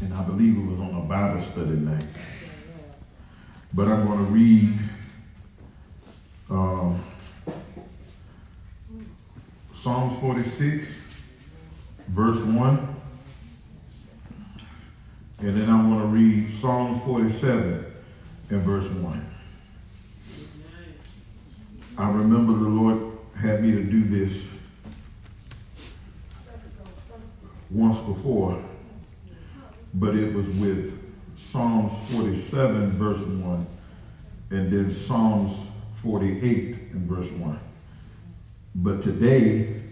And I believe it was on a Bible study night. But I'm going to read um, Psalms 46, verse 1. And then I'm going to read Psalms 47 and verse 1. I remember the Lord had me to do this once before, but it was with Psalms 47, verse 1, and then Psalms 48 and verse 1. But today,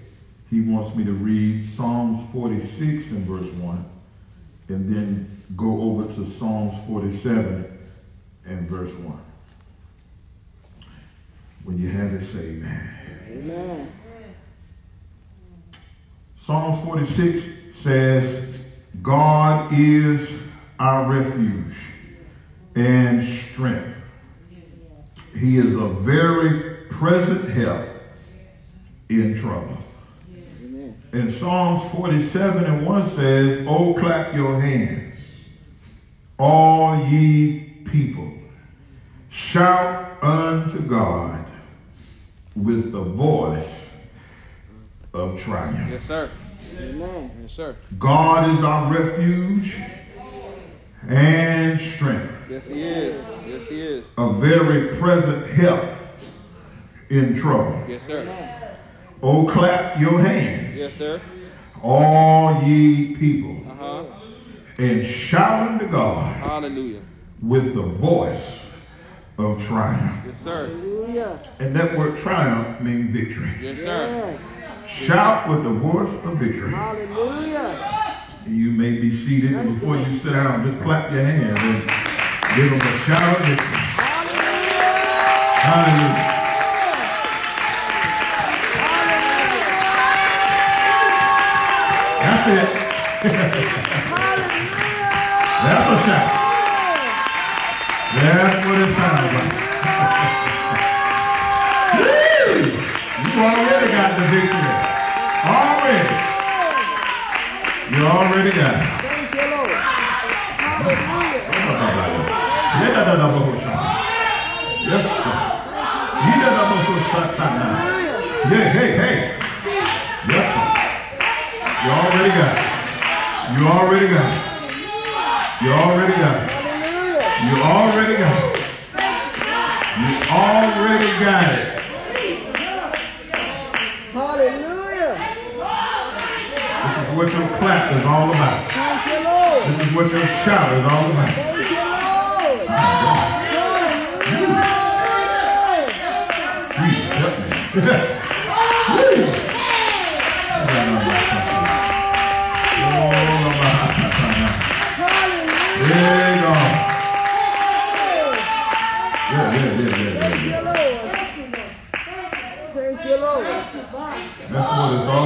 he wants me to read Psalms 46 and verse 1, and then go over to Psalms 47 and verse 1. When you have it, say amen. Amen. Psalms 46 says, God is our refuge and strength. He is a very present help in trouble. And Psalms 47 and 1 says, Oh, clap your hands, all ye people. Shout unto God with the voice of triumph. Yes, sir. Amen. Yes, sir. God is our refuge and strength. Yes, He is. Yes, He is. A very present help in trouble. Yes, sir. Oh, clap your hands. Yes, sir. All ye people. Uh-huh. And shout unto God. Hallelujah. With the voice of triumph. Yes, sir. Hallelujah. And that word triumph means victory. Yes, sir. Shout with the voice of victory. Hallelujah. You may be seated, before you sit down, just clap your hands and give them a shout of victory. Hallelujah. Hallelujah. That's it. That's a shout. That's what it sounds like. you already got the victory. Already got it. Thank you, Lord. Yes, sir. Yeah, hey, hey. Yes, sir. You already got it. You already got it. You already got it. You already got it. You already got it. Hallelujah. This is what your clap is all about. Thank you, Lord. This is what your shout is all about. You. Yeah, Yeah, yeah, yeah, yeah. That's what it's all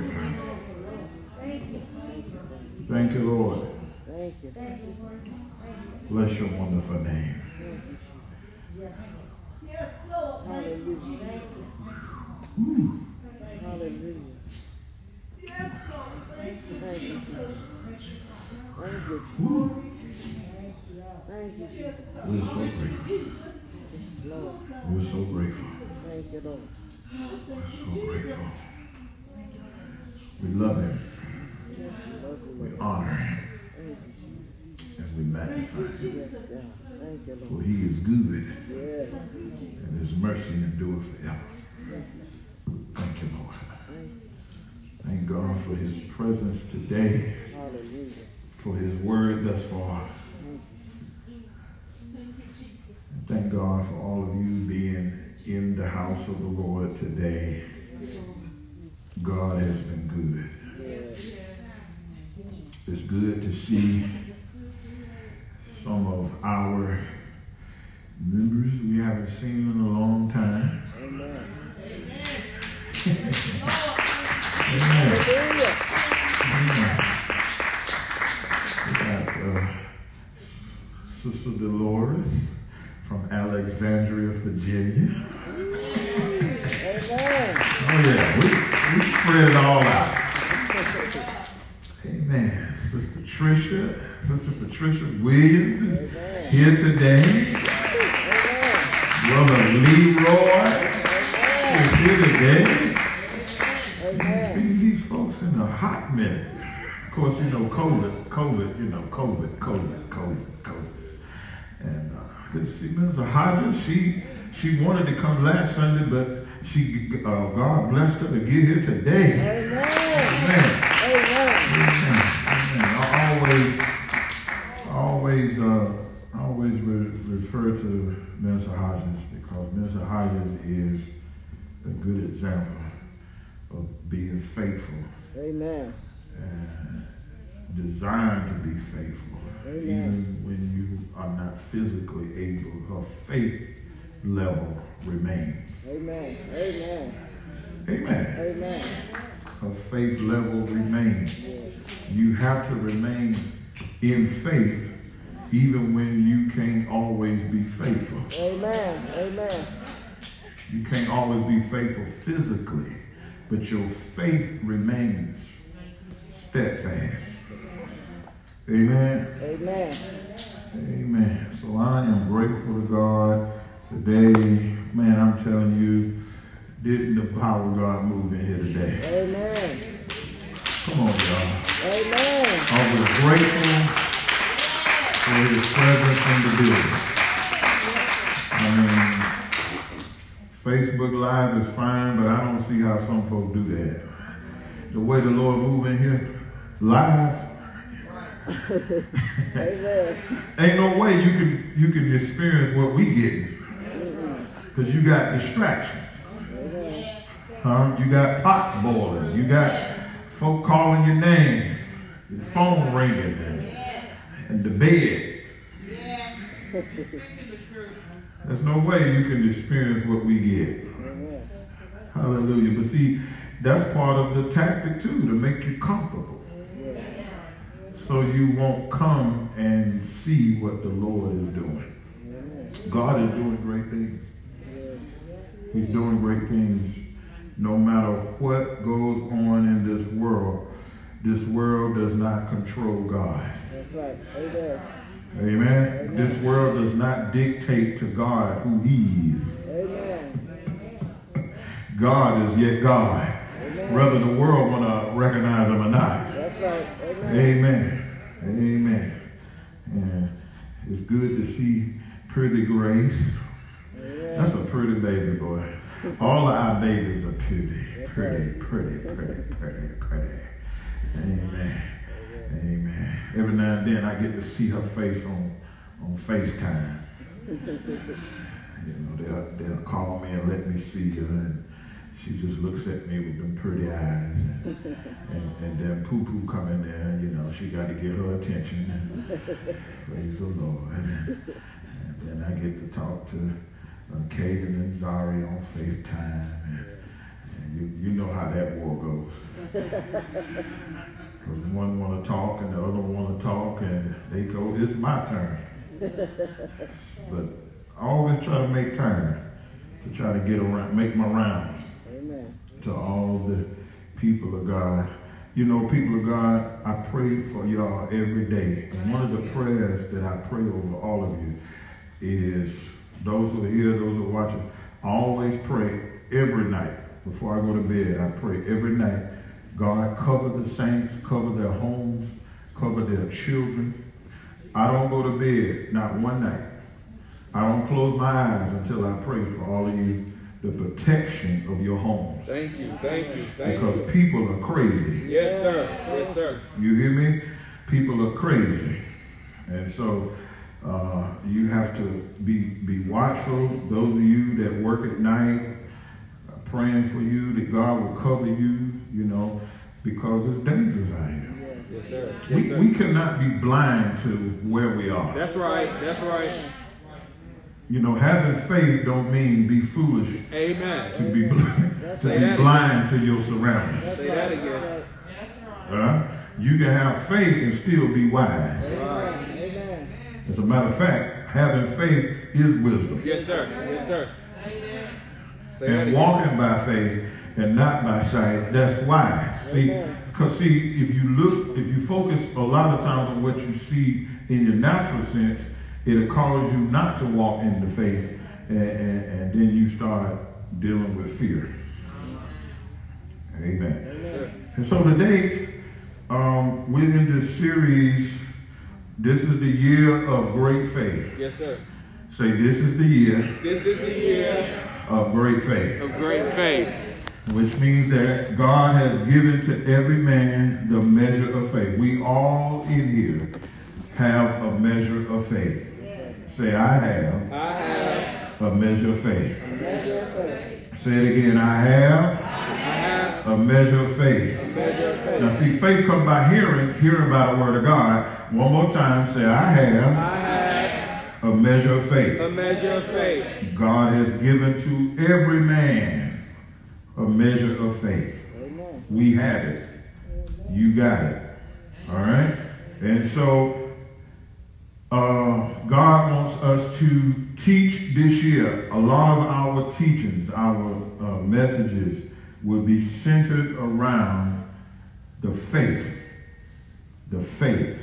You. Thank you. Thank you, Lord. Bless your wonderful name. Hallelujah. Hallelujah. Yes, Lord. Thank you. Jesus. Thank you. Thank you, Jesus. We're so grateful. Lord. We're so grateful. Thank you, Lord. We're so grateful. We love him. We honor him. And we magnify him. For he is good and his mercy endure forever. Thank you, Lord. Thank God for his presence today, for his word thus far. And thank God for all of you being in the house of the Lord today. God has been good. It's good to see some of our members we haven't seen in a long time. Amen. Amen. Amen. We got uh, Sister Dolores from Alexandria, Virginia. Amen. Oh yeah, we, spread it all out. Amen. Sister Patricia, Sister Patricia Williams is here today. Brother Leroy is here today. Amen. See these folks in a hot minute. Of course, you know, COVID, COVID, you know, COVID, COVID, COVID, COVID. And uh, good to see Minister Hodges. She she wanted to come last Sunday, but she uh, God blessed her to get here today. Amen. Amen. Amen. Amen. I always, always, uh, always re- refer to Minister Hodges because Minister Hodges is a good example of being faithful Amen. and designed to be faithful, Amen. even when you are not physically able. Her faith level remains. Amen. Amen. Amen. Amen. Her faith level remains. You have to remain in faith even when you can't always be faithful. Amen. Amen. You can't always be faithful physically, but your faith remains steadfast. Amen. Amen. Amen. So I am grateful to God today. Man, I'm telling you, didn't the power of God move in here today? Amen. Come on, y'all. Amen. I was grateful for his presence in the building. I mean, Facebook Live is fine, but I don't see how some folks do that. The way the Lord move in here, live, Amen. ain't no way you can you can experience what we get. Because you got distractions. Huh? You got pots boiling. You got folk calling your name. Your phone ringing and, and the bed. There's no way you can experience what we get. Hallelujah. But see, that's part of the tactic too, to make you comfortable. So you won't come and see what the Lord is doing. God is doing great things. He's doing great things. No matter what goes on in this world, this world does not control God. That's right. Amen. Amen. This world does not dictate to God who He is. Amen. God is yet God. Whether the world want to recognize Him or not. That's right. Amen. Amen. Amen. And it's good to see pretty Grace. That's a pretty baby boy. All of our babies are pretty, pretty, pretty, pretty, pretty, pretty. Amen. Amen. Every now and then I get to see her face on, on FaceTime. You know, they'll, they'll call me and let me see her, and she just looks at me with them pretty eyes. And, and, and then Poo Poo come in there, you know, she got to get her attention. And praise the Lord. And, and then I get to talk to Kaden and Zari on FaceTime. And, and you, you know how that war goes. Because one want to talk and the other want to talk, and they go, it's my turn. But I always try to make time to try to get around, make my rounds Amen. to all the people of God. You know, people of God, I pray for y'all every day. And one of the prayers that I pray over all of you is those who are here, those who are watching, I always pray every night before I go to bed. I pray every night, God, cover the saints, cover their homes, cover their children. I don't go to bed, not one night. I don't close my eyes until I pray for all of you, the protection of your homes. Thank you. Thank you. Thank Because you. people are crazy. Yes, sir. Yes, sir. You hear me? People are crazy. And so uh, you have to be, be watchful. Those of you that work at night, uh, praying for you that God will cover you, you know, because it's dangerous out here. Yes, sir. Yes, We, sir. we cannot be blind to where we are. That's right. That's right. You know, having faith don't mean be foolish Amen. to be blind, to Say be that blind to your surroundings. Say that again. Uh, you can have faith and still be wise. Amen. Amen. As a matter of fact, having faith is wisdom. Yes, sir. Yes, sir. And walking by faith and not by sight, that's wise. See, because see, if you look, if you focus a lot of times on what you see in your natural sense, it'll cause you not to walk in the faith, and, and, and then you start dealing with fear. Amen. And so today, um, we're in this series. This is the year of great faith. Yes, sir. Say, this is the year This is the year of great faith. of great faith. which means that God has given to every man the measure of faith. We all in here have a measure of faith. Say, I have I have. a measure of faith. Measure of faith. Say it again, I have I have a measure of faith. A measure of faith. Now, see, faith comes by hearing, hearing by the word of God. One more time, say, I have I have a measure of faith. a measure of faith. God has given to every man a measure of faith. Amen. We have it. You got it. All right? And so, uh, God wants us to teach this year. A lot of our teachings, our uh, messages will be centered around the faith. The faith.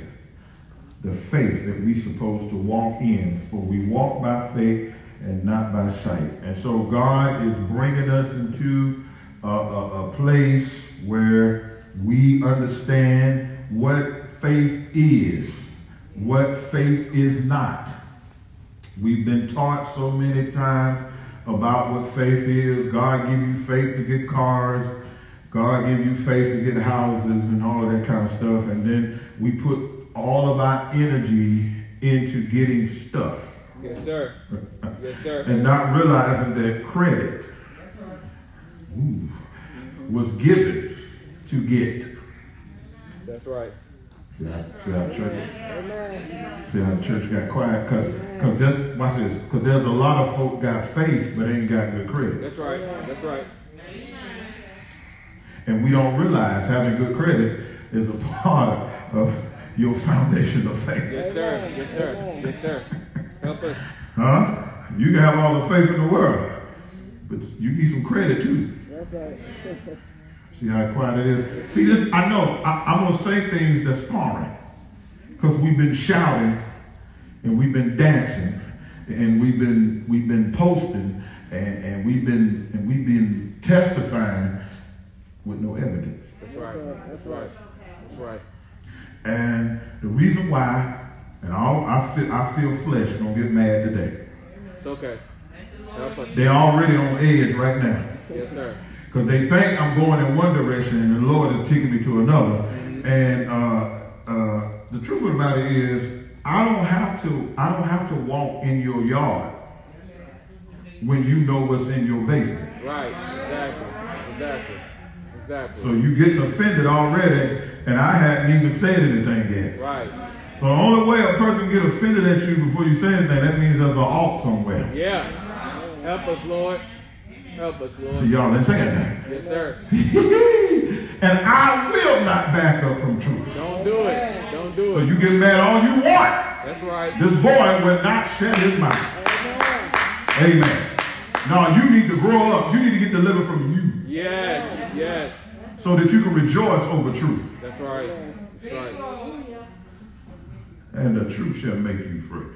The faith that we're supposed to walk in. For we walk by faith and not by sight. And so God is bringing us into a, a, a place where we understand what faith is, what faith is not. We've been taught so many times about what faith is. God give you faith to get cars. God give you faith to get houses and all of that kind of stuff. And then we put all of our energy into getting stuff Yes, sir. Yes, sir. and not realizing that credit ooh, was given to get. That's right. See how, see how church, see how church got quiet? Because, cause there's, watch this, because there's a lot of folk got faith, but ain't got good credit. That's right. That's right. And we don't realize having good credit is a part of your foundation of faith. Yes, sir. Yes, sir. Yes, sir. Help us. Huh? You can have all the faith in the world, but you need some credit too. That's right. See how quiet it is? See, this, I know, I, I'm going to say things that's foreign because we've been shouting and we've been dancing and we've been, we've been posting and, and we've been, and we've been testifying with no evidence. That's right. That's right. That's right. And the reason why, and all, I feel, I feel flesh gonna get mad today. It's okay. They're already on edge right now. Yes, sir. Because they think I'm going in one direction and the Lord is taking me to another. And uh, uh, the truth of the matter is, I don't have to. I don't have to walk in your yard when you know what's in your basement. Right. Exactly. Exactly. Exactly. So you getting offended already, and I hadn't even said anything yet. right. So the only way a person get offended at you before you say anything, that means there's an alt somewhere. Yeah. Help us, Lord. Help us, So Lord. y'all ain't saying that. Yes, sir. and I will not back up from truth. Don't do it. Don't do it. So you get mad all you want. That's right. This boy will not shut his mouth. Amen. Now you need to grow up. You need to get delivered from you Yes. Yes. so that you can rejoice over truth. That's right. That's right. And the truth shall make you free.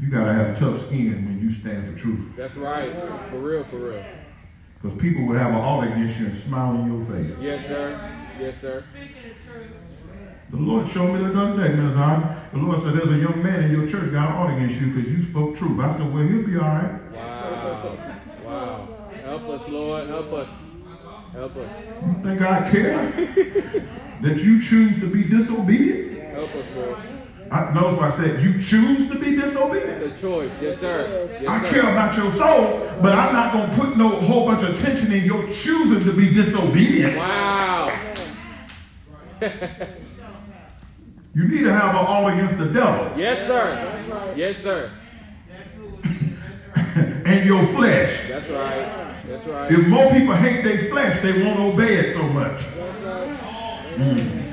You gotta have tough skin when you stand for truth. That's right. For real. For real. Because people will have an alt against you and smile in your face. Yes, sir. Yes, sir. Speaking the Lord showed me the other day, Ms. Ivy. The Lord said, there's a young man in your church got an alt against you because you spoke truth. I said, well, he'll be all right. Wow. Wow. Help us, Lord. Help us. Help us. You think I care that you choose to be disobedient? Help us, Lord. I, notice what I said, you choose to be disobedient? It's a choice. Yes, sir. I Yes, care about your soul, but I'm not going to put no whole bunch of attention in your choosing to be disobedient. Wow. You need to have an all against the devil Yes, sir. Yes, sir. and your flesh. That's right. That's right. If more people hate their flesh, they won't obey it so much. Mm.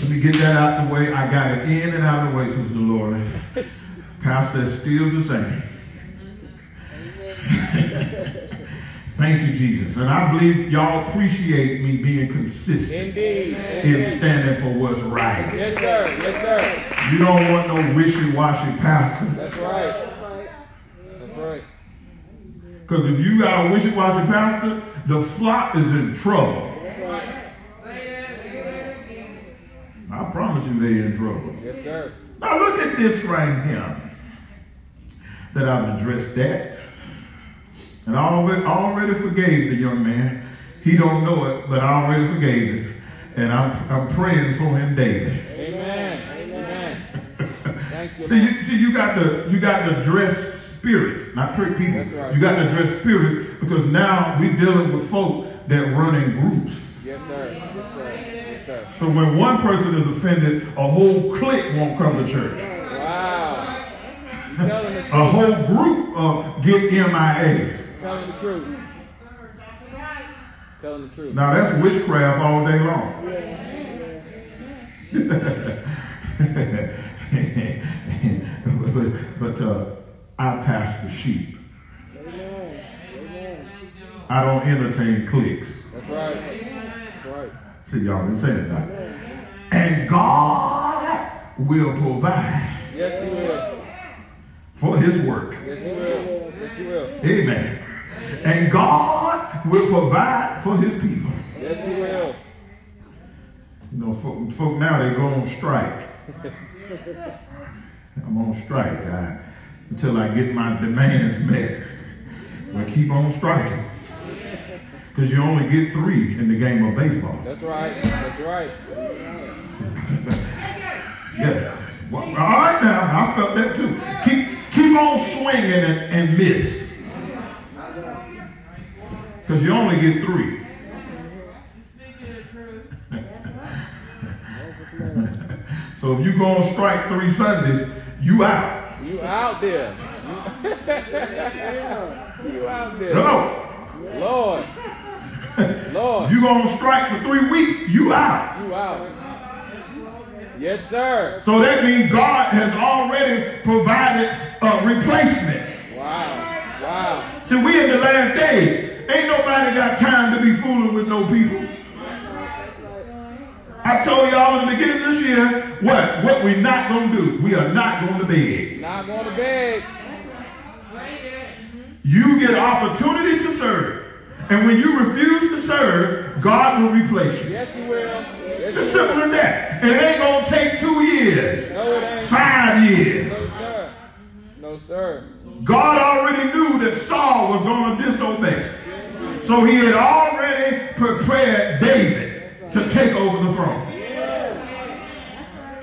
Let me get that out the way. I got it in and out of the way, Sister Lord. Pastor is still the same. Thank you, Jesus. And I believe y'all appreciate me being consistent Indeed. in standing for what's right. Yes, sir. Yes, sir. You don't want no wishy-washy pastor. That's right. That's right. Because if you got a wishy-washy pastor, the flock is in trouble. I promise you they're in trouble. Yes, sir. Now look at this right here. That I've addressed that. And I already, already forgave the young man. He don't know it, but I already forgave it. And I'm, I'm praying for him daily. Amen. Amen. Thank you. See, you, see, you got to you got to dress spirits, not pretty people. Right. You got to dress spirits because now we're dealing with folk that run in groups. Yes, sir. Yes, sir. Yes, sir. So when one person is offended, a whole clique won't come to church. Wow. You telling the A whole group uh, get MIA. Telling the truth. Telling the truth. Now that's witchcraft all day long. but but uh, I pastor sheep. Amen. Amen. I don't entertain cliques. That's right. That's right. See, y'all been saying that. And God will provide Yes, he will. for his work. Yes, he will. Yes, he will. Amen. And God will provide for his people. Yes, he will. You know, folk, folk now they go on strike. I'm on strike I, until I get my demands met. But keep on striking. Because you only get three in the game of baseball. That's right. That's right. Yeah. Well, all right now, I felt that too. Keep keep on swinging and, and miss. Because you only get three. so if you go on strike three Sundays, you out. You out there. you out there. No. Lord. Lord. You go on strike for three weeks, you out. You out. Yes, sir. So that means God has already provided a replacement. Wow. Wow. See, we in the last days. Ain't nobody got time to be fooling with no people. I told y'all in the beginning of this year, what? What we not going to do. We are not going to beg. Not going to beg. You get an opportunity to serve. And when you refuse to serve, God will replace you. Yes, he will. Yes, It's simple as that. And it ain't going to take two years, No, it ain't. five years. No, sir. No, sir. God already knew that Saul was going to disobey. So he had already prepared David to take over the throne.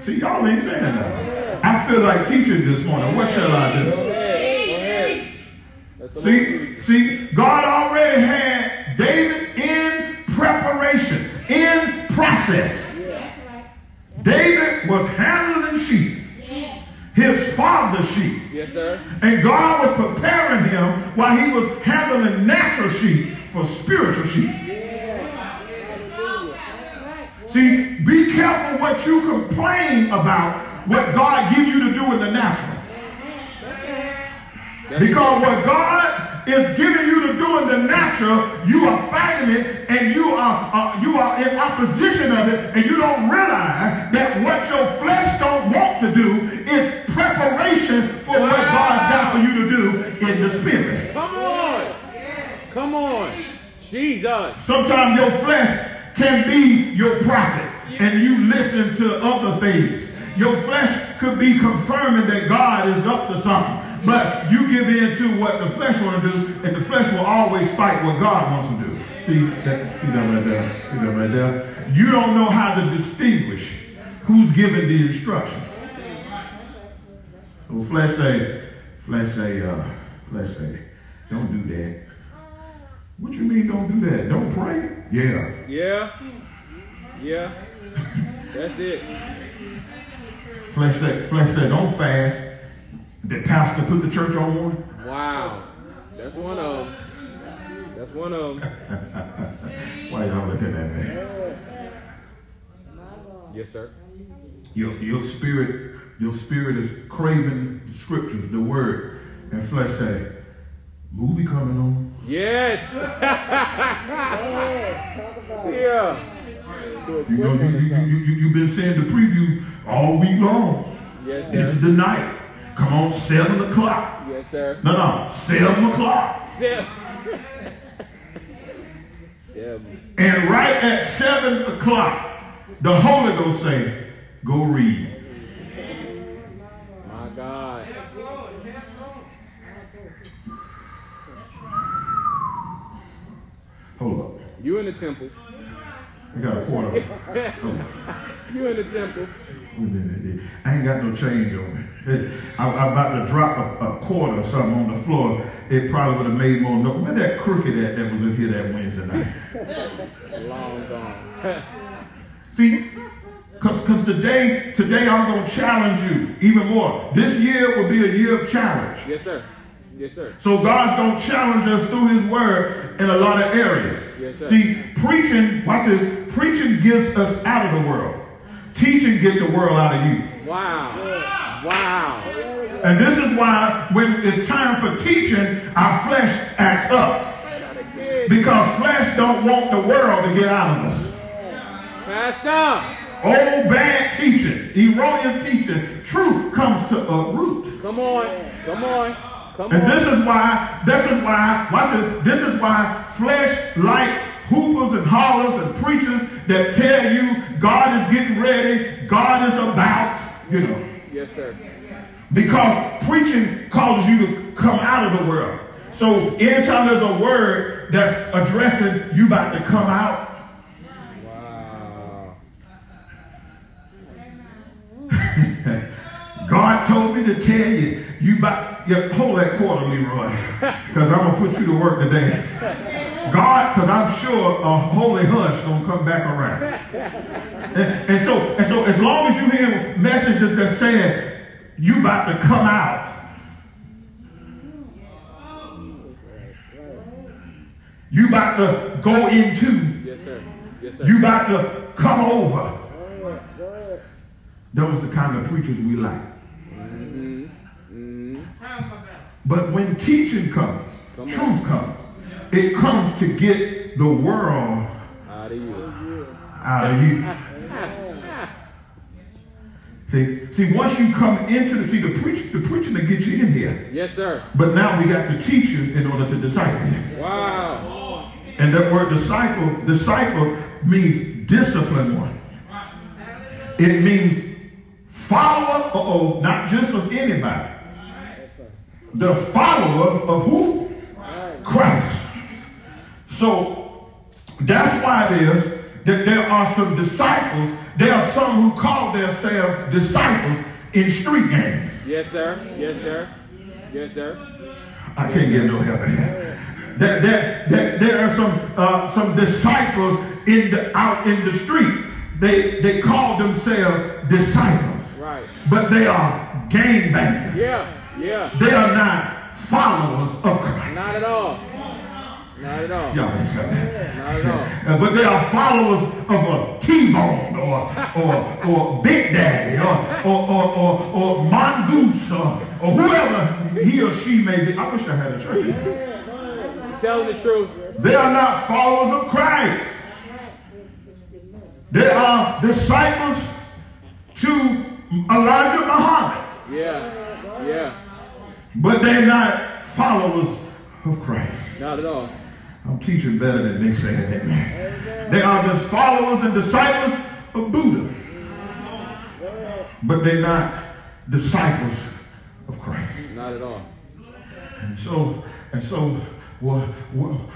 See, y'all ain't saying nothing. I feel like teaching this morning. What shall I do? ahead. Go ahead. That's the See, see, God already had David in preparation, in process. David was handling sheep, his father's sheep. Yes, sir. And God was preparing him while he was handling natural sheep for spiritual sheep. See, be careful what you complain about, what God gives you to do in the natural. Because what God is giving you to do in the natural, you are fighting it and you are uh, you are in opposition of it, and you don't realize that what your flesh don't want to do is preparation for what God's got for you to do in the spirit. Come on. Jesus. Sometimes your flesh can be your prophet, and you listen to other things. Your flesh could be confirming that God is up to something. But you give in to what the flesh want to do, and the flesh will always fight what God wants to do. See that? See that right there? See that right there? You don't know how to distinguish who's giving the instructions. So flesh say, flesh say, uh, flesh say, don't do that. What you mean don't do that? Don't pray? Yeah. Yeah. Yeah. That's it. Flesh say, flesh say, don't fast. The pastor put the church on one. Wow. That's one of them. That's one of them. Why y'all looking at me? Yes, sir. Your, your spirit, your spirit is craving the scriptures, the word. And flesh say, movie coming on. Yes. yeah. You know, you, you, you, you, you've been saying the preview all week long. Yes, This is the night. Come on, 7 o'clock. Yes, sir. No, no, 7 o'clock. Seven. Seven. And right at 7 o'clock, the Holy Ghost say, go read. My God. Hold up. You in the temple. I got a quarter. You in the temple. I ain't got no change on me. I, I'm about to drop a, a quarter or something on the floor. It probably would have made more noise. Where that crooked at that was in here that Wednesday night? Long gone. See, because today, today I'm going to challenge you even more. This year will be a year of challenge. yes, sir. Yes, sir. So God's going to challenge us through his word in a lot of areas. Yes, sir. See, preaching, watch this, preaching gets us out of the world. Teaching gets the world out of you. Wow. Wow. And this is why when it's time for teaching, our flesh acts up. Because flesh don't want the world to get out of us. That's up. Old bad teaching, erroneous teaching, truth comes to a root. Come on. Come on. And this is why, this is why, watch this, this is why flesh like hoopers and hollers and preachers that tell you God is getting ready, God is about, you know. Yes, sir. Because preaching causes you to come out of the world. So anytime there's a word that's addressing you about to come out, Wow. God told me to tell you, you about, yeah, hold that quarter, Leroy, because I'm going to put you to work today. God, because I'm sure a holy hush gonna come back around. And, and so, and so, as long as you hear messages that saying you about to come out, you about to go into, Yes, sir. Yes, sir. you about to come over. Go ahead. Go ahead. Those are the kind of preachers we like. Mm-hmm. Mm-hmm. But when teaching comes, Come truth comes, it comes to get the world Out of you. out of you. See, see, once you come into the see the preach, the preaching to get you in here. Yes, sir. But now we got to teach you in order to disciple you. Wow. And that word disciple, disciple means discipline one. It means follower, oh, not just of anybody. The follower of who? Christ. So that's why it is that there are some disciples, there are some who call themselves disciples in street gangs. Yes, sir. Yes, sir. Yes, sir. I can't get no help that. That, that, that there are some uh, some disciples in the out in the street. They they call themselves disciples, Right. but they are gangbangers. Yeah. Yeah. They are not followers of Christ. Not at all. Not at all. Y'all ain't said that. Not at all. Uh, but they are followers of a T-Bone or, or, or Big Daddy or, or, or, or, or Mongoose or, or whoever he or she may be. I wish I had a church. here. Telling the truth. They are not followers of Christ. They are disciples to Elijah Muhammad, Yeah. Yeah. But they're not followers of Christ. Not at all. I'm teaching better than they say that. They are just followers and disciples of Buddha. But they're not disciples of Christ. Not at all. And so, and so, what,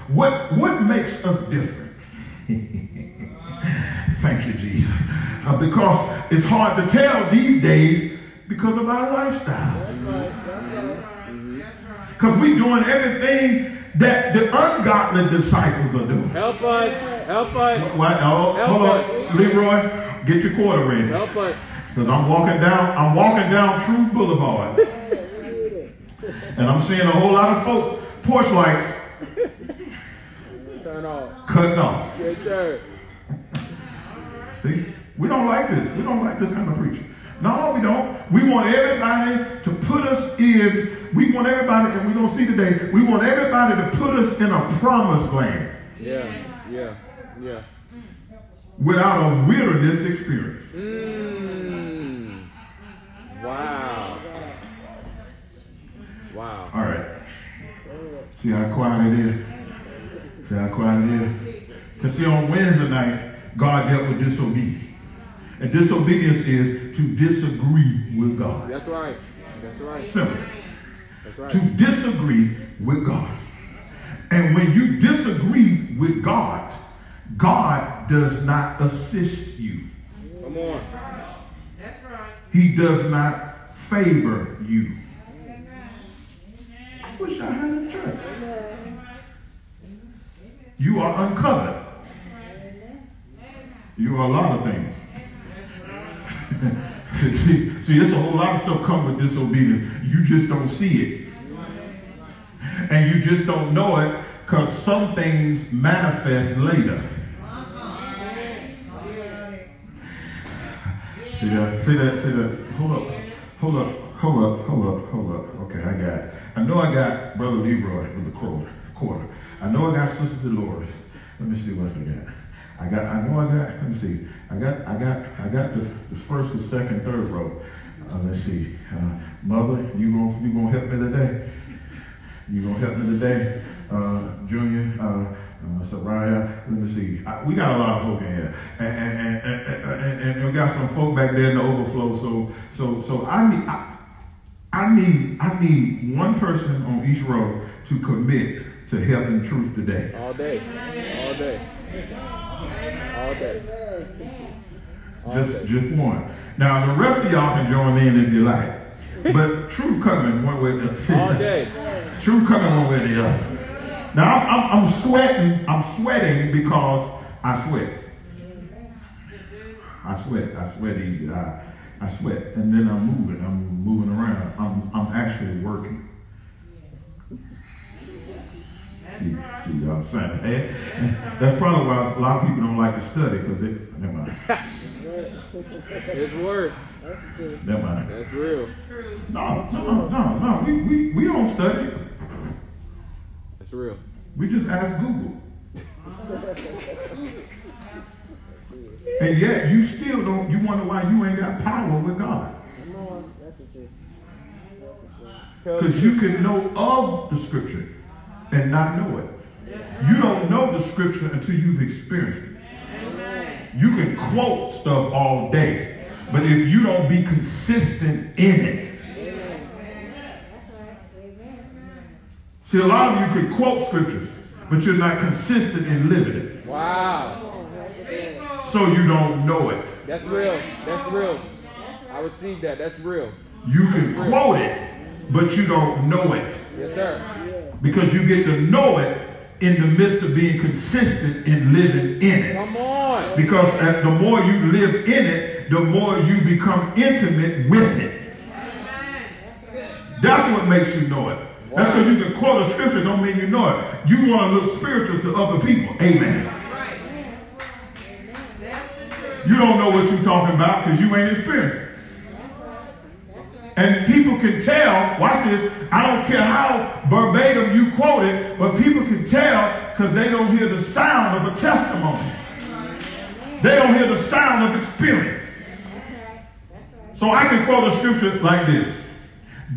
what, what makes us different? Thank you, Jesus. Uh, because it's hard to tell these days because of our lifestyle. Because we're doing everything that the ungodly disciples are doing. Help us. Help us. What? Oh, Help hold us. on. Leroy, get your quarter ready. Help us. Because I'm walking down, I'm walking down Truth Boulevard. and I'm seeing a whole lot of folks, porch lights Turn off. cutting off. Yes, sir. See? We don't like this. We don't like this kind of preaching. No, we don't. We want everybody to put us in, we want everybody, and we're going to see today, we want everybody to put us in a promised land Yeah. Yeah. Yeah. without a wilderness experience. Mmm. Wow. Wow. All right. See how quiet it is? See how quiet it is? Because see, on Wednesday night, God dealt with disobedience. And disobedience is to disagree with God. That's right. That's right. Simple. That's To disagree with God. And when you disagree with God, God does not assist you. Come on. That's right. He does not favor you. I wish I had a church. You are uncovered. You are a lot of things. See, see, there's a whole lot of stuff come with disobedience. You just don't see it. And you just don't know it because some things manifest later. See that? See that? See that? Hold up. Hold up. Hold up. Hold up. Hold up. Okay, I got. I know I got Brother Leroy with the quarter. I know I got Sister Dolores. Let me see what I got. I got. I know I got. Let me see. I got. I got. I got the, the first, the second, third row. Uh, let's see. Uh, Mother, you gonna you gonna help me today? You gonna help me today, uh, Junior? Uh, uh, Soraya, let me see. I, we got a lot of folk in here, and and, and, and, and, and we got some folk back there in the overflow. So so so I need I, I need I need one person on each row to commit to helping truth today. All day. All day. All day. All Just day. just one. Now the rest of y'all can join in if you like, but truth coming one way or the All day. Truth coming one way or the other. Now I'm, I'm, I'm sweating. I'm sweating because I sweat. I sweat. I sweat easy. I, I sweat, and then I'm moving. I'm moving around. I'm, I'm actually working. See, see, y'all saying hey, that's probably why a lot of people don't like to study because they never mind. It's work. Never mind. That's real. No, no, no, no. We, we, we don't study. That's real. We just ask Google. And yet you still don't, you wonder why you ain't got power with God. Come on. That's the truth. Because you can know of the scripture and not know it. You don't know the scripture until you've experienced it. You can quote stuff all day, but if you don't be consistent in it, see, a lot of you can quote scriptures, but you're not consistent in living it. Wow. So you don't know it. That's real. That's real. I received that. That's real. You can quote it, but you don't know it. Yes, sir. Because you get to know it in the midst of being consistent in living in it. Come on. Because as the more you live in it, the more you become intimate with it. That's what makes you know it. That's because you can quote a scripture, don't mean you know it. You want to look spiritual to other people. Amen. You don't know what you're talking about because you ain't experienced it. And people can tell, watch this, I don't care how verbatim you quote it, but people can tell because they don't hear the sound of a testimony. They don't hear the sound of experience. So I can quote a scripture like this.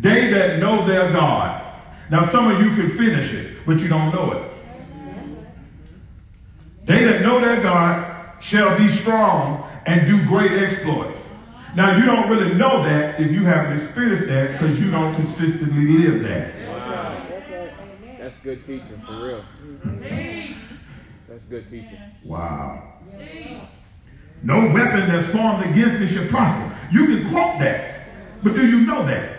They that know their God. Now some of you can finish it, but you don't know it. They that know their God shall be strong and do great exploits. Now you don't really know that if you haven't experienced that because you don't consistently live that. Wow. That's good teaching, for real. That's good teaching. Wow. No weapon that's formed against me shall prosper. You can quote that, but do you know that?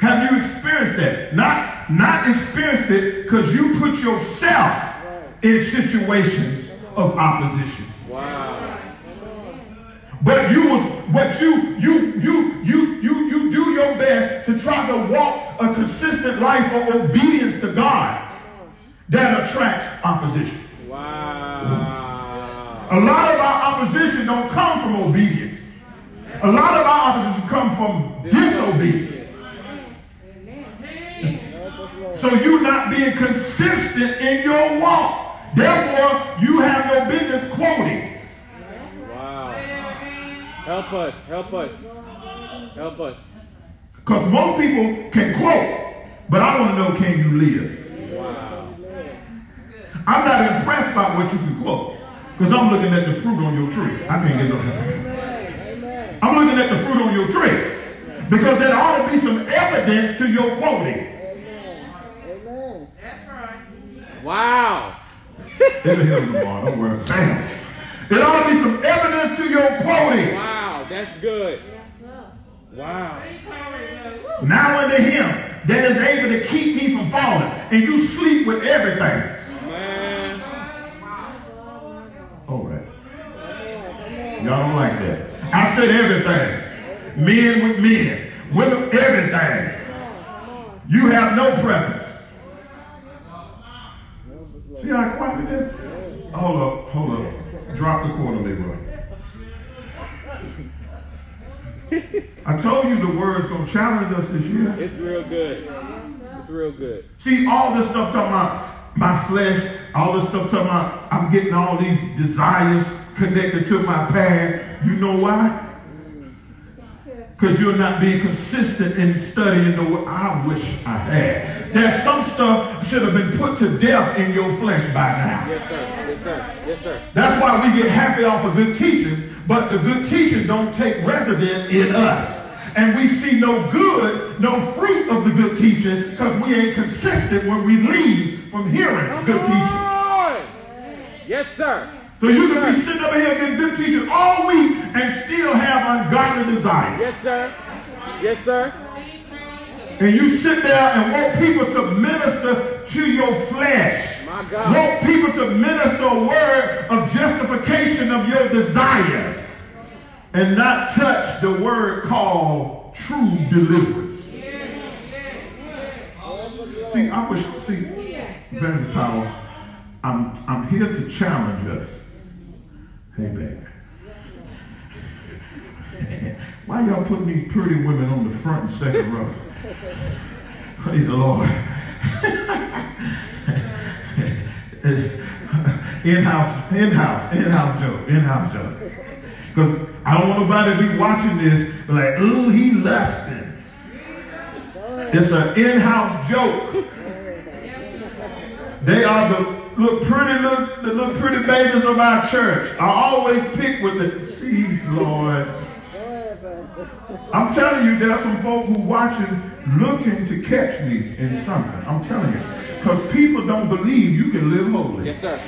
Have you experienced that? Not, not experienced it because you put yourself in situations of opposition. Wow. But you was but you you you you you you do your best to try to walk a consistent life of obedience to God that attracts opposition. Wow. A lot of our opposition don't come from obedience. A lot of our opposition come from disobedience. So you're not being consistent in your walk. Therefore, you have no business quoting. Wow. Help us. Help us. Help us. Because most people can quote, but I want to know can you live? Wow. I'm not impressed by what you can quote. Because I'm looking at the fruit on your tree. I can't get no Amen. I'm looking at the fruit on your tree. Because there ought to be some evidence to your quoting. Amen. Amen. That's right. Wow. It'll help tomorrow. Don't worry. Bam. There ought to be some evidence to your quoting. Wow. That's good. Wow. Now unto him that is able to keep me from falling. And you sleep with everything. Man. All right. Y'all don't like that. I said everything. Men with men. Women, everything. You have no preference. See how quiet it is? Hold up, hold up. Drop the quarter, Leroy. I told you the word's gonna challenge us this year. It's real good. It's real good. See, all this stuff talking about my flesh, all this stuff talking about I'm getting all these desires connected to my past. You know why? Because you're not being consistent in studying the word. I wish I had. There's some stuff should have been put to death in your flesh by now. Yes, sir. Yes, sir. Yes, sir. That's why we get happy off of good teaching, but the good teaching don't take residence in us. And we see no good, no fruit of the good teaching because we ain't consistent when we leave from hearing Come good teaching. Yes, sir. So you Yes, can be sitting up here getting good teaching all week and still have ungodly desires. Yes, sir. Yes, sir. And you sit there and want people to minister to your flesh. My God. Want people to minister a word of justification of your desires. And not touch the word called true deliverance. See, I was see, very power. I'm I'm here to challenge us. Hey baby. Why y'all putting these pretty women on the front and second row? Praise the Lord. in-house, in-house, in-house joke, in-house joke. Because I don't want nobody to be watching this like, ooh, he lusting. It's an in-house joke. They are the little pretty little, the little pretty babies of our church. I always pick with the see, Lord. I'm telling you, there's some folk who watching looking to catch me in something. I'm telling you. Because people don't believe you can live holy. Yes, sir.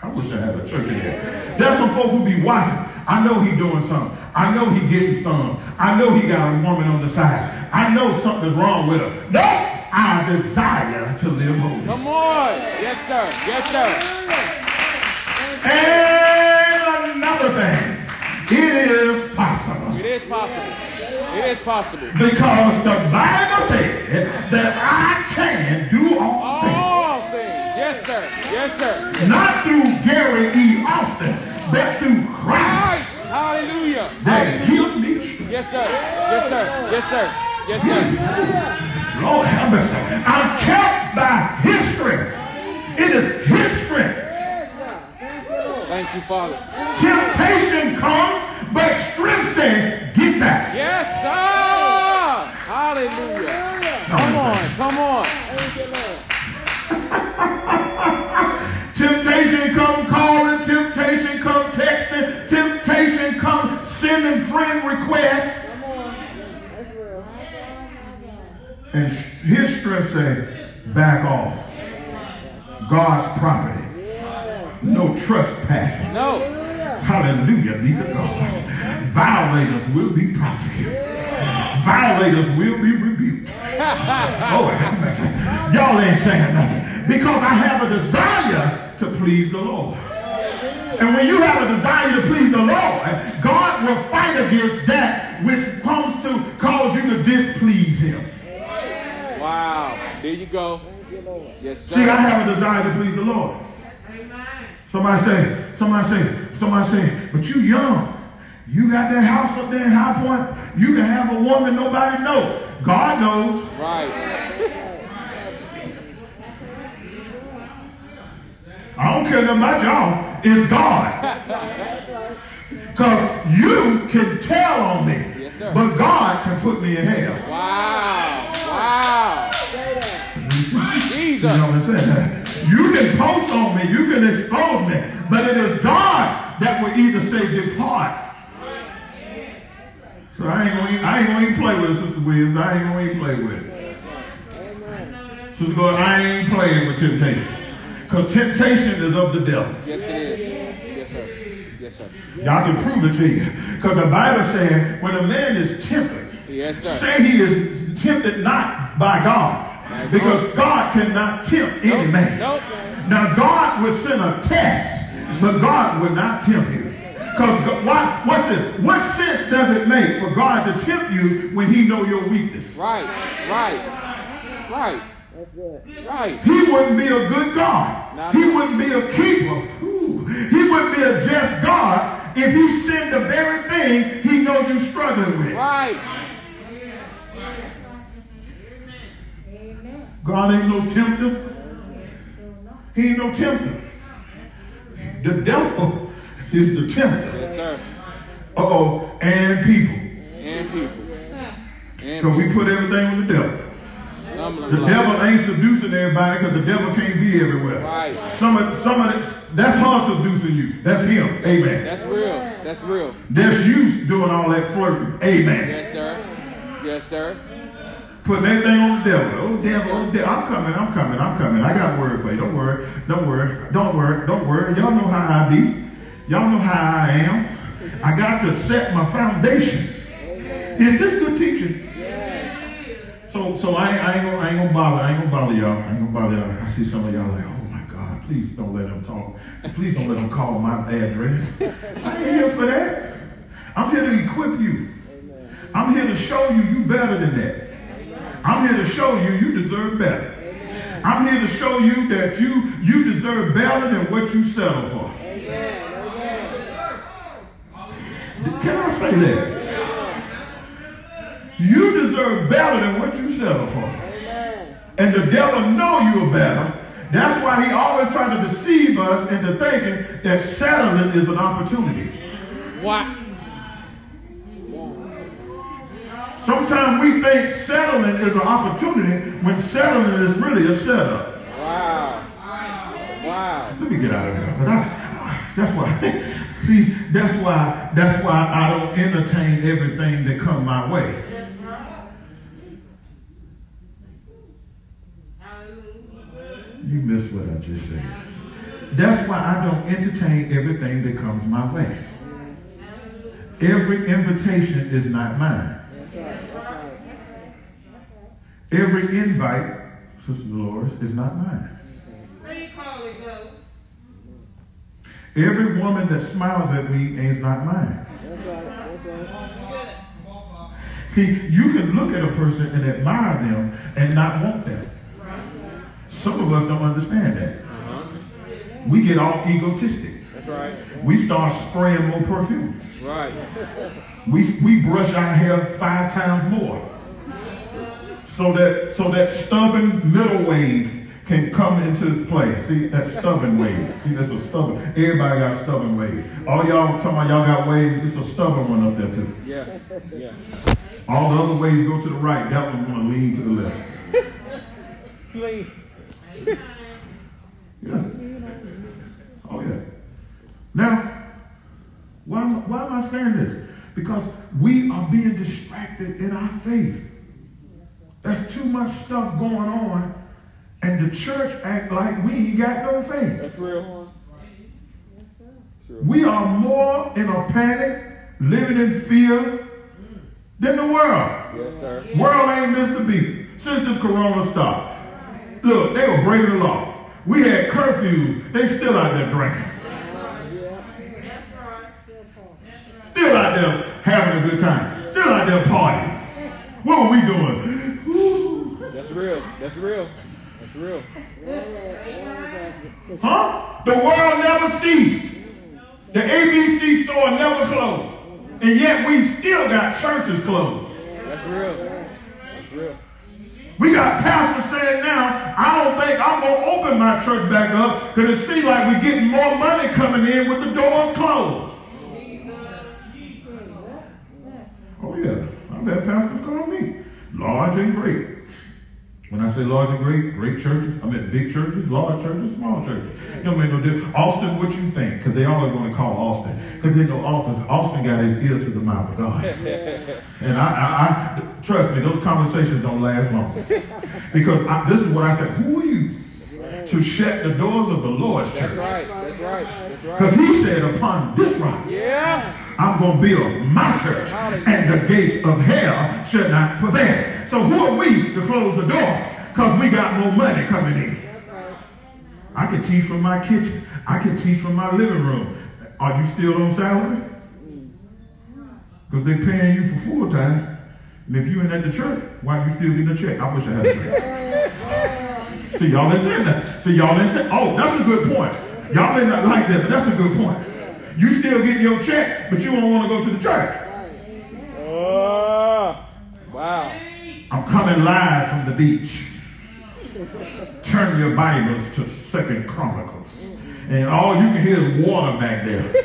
I wish I had a church in here. There's some folk who be watching. I know he doing something. I know he getting some. I know he got a woman on the side. I know something's wrong with her. No, I desire to live holy. Come on. Yes, sir. Yes, sir. And another thing, it is possible. It is possible. It is possible. Because the Bible said that I can do all things. All things. Yes, sir. Yes, sir. Not through Gary E. Austin, but through Right. Christ Hallelujah. that gives me strength. Yes, sir. Yes, sir. Yes, sir. Yes, sir. Lord have mercy. I'm kept by his strength. It is his strength. Thank you, Father. Temptation comes, but strength says, get back. Yes, sir. Hallelujah. Come on. Come on. Temptation come calling, temptation come texting, temptation come sending friend requests. And his strength say, back off. God's property. No trespassing. No. Hallelujah be to God. Violators will be prosecuted. Violators will be rebuked. Oh. Y'all ain't saying nothing. Because I have a desire to please the Lord. And when you have a desire to please the Lord, God will fight against that which comes to cause you to displease him. Wow. There you go. Yes, sir. See, I have a desire to please the Lord. Somebody say, somebody say, somebody say, but you young. You got that house up there in High Point. You can have a woman nobody know. God knows. Right. I don't care nothing about y'all. It's God. Because you can tell on me. Yes. But God can put me in hell. Wow. Wow. You Jesus. know what I'm saying? You can post on me, you can expose me, but it is God that will either say depart. So I ain't gonna, I ain't gonna even play with it, Sister Williams. I ain't gonna even play with it. Sister I ain't playing with temptation. Because temptation is of the devil. Yes, it is. Yes, sir. Y'all can prove it to you. Because the Bible says when a man is tempted, Yes, sir. say he is tempted not by God. Because God cannot tempt any man. Nope. Now God will send a test, but God will not tempt you. Because what, what's this? What sense does it make for God to tempt you when he know your weakness? Right. Right. Right. That's it. right. He wouldn't be a good God. Not he wouldn't be a keeper. He wouldn't be a just God if he sent the very thing he knows you're struggling with. Right. God ain't no tempter. He ain't no tempter. The devil is the tempter. Yes, sir. Uh-oh, and people. And people. And Because we put everything on the devil. The devil ain't seducing everybody because the devil can't be everywhere. Right. Some of some of it, that's her seducing you. That's him. Amen. That's real. That's real. That's you doing all that flirting. Amen. Yes, sir. Yes, sir. Putting everything on the devil. Oh, devil, oh, devil. I'm coming, I'm coming, I'm coming. I got a word for you. Don't worry. Don't worry. Don't worry. Don't worry. Y'all know how I be. Y'all know how I am. I got to set my foundation. Is this good teaching? So, so I, I, ain't gonna, I ain't gonna bother. I ain't gonna bother y'all. I ain't gonna bother y'all. I see some of y'all like, oh my God, please don't let them talk. Please don't let them call my address. I ain't here for that. I'm here to equip you. I'm here to show you you better than that. I'm here to show you you deserve better. I'm here to show you that you you deserve better than what you settle for. Can I say that? You deserve better than what you settle for. And the devil know you're better. That's why he always trying to deceive us into thinking that settling is an opportunity. What? Sometimes we think settling is an opportunity when settling is really a setup. Wow. Wow. Let me get out of here. But I, that's why. See, that's why. That's why I don't entertain everything that come my way. You missed what I just said. That's why I don't entertain everything that comes my way. Every invitation is not mine. Every invite, Sister Dolores, is not mine. Every woman that smiles at me is not mine. See, you can look at a person and admire them and not want them. Some of us don't understand that. Uh-huh. We get all egotistic. That's right. We start spraying more perfume. Right. We, we brush our hair five times more. So that so that stubborn middle wave can come into play. See, that stubborn wave. See, that's a stubborn. Everybody got stubborn wave. All y'all talking about y'all got wave, it's a stubborn one up there too. Yeah. Yeah. All the other waves go to the right, that one's gonna lean to the left. Lean. Yeah. Oh yeah. Now, why, am- why am I saying this? Because we are being distracted in our faith. There's too much stuff going on, and the church act like we ain't got no faith. That's real. True. We are more in a panic, living in fear than the world. Yes, sir. World ain't missed a beat since this corona stopped. Look, they were breaking the law. We had curfews. They still out there drinking. Still out there having a good time. Still out there partying. What are we doing? That's real. That's real. That's real. Huh? The world never ceased. The ABC store never closed. And yet we still got churches closed. That's real. That's real. We got pastors saying now, I don't think I'm going to open my church back up because it seems like we're getting more money coming in with the doors closed. Oh, yeah. I've had pastors call me large and great. When I say large and great, great churches, I mean big churches, large churches, small churches. It don't make no difference. Austin, what you think? Because they always want to call Austin. Because they know Austin, Austin got his ear to the mouth of God. And I, I, I trust me, those conversations don't last long. Because I, this is what I said. Who are you to shut the doors of the Lord's That's church? right. That's right. That's Because he said, upon this rock, Yeah. I'm going to build my church, and the gates of hell should not prevail. So who are we to close the door? Because we got more money coming in. I can teach from my kitchen. I can teach from my living room. Are you still on salary? Because they're paying you for full time. And if you ain't at the church, why you still getting a check? I wish I had a check. See, y'all didn't say that. See, y'all didn't say, oh, that's a good point. Y'all may not like that, but that's a good point. You still getting your check, but you don't want to go to the church. Oh. Wow. I'm coming live from the beach. Turn your Bibles to Second Chronicles. And all you can hear is water back there.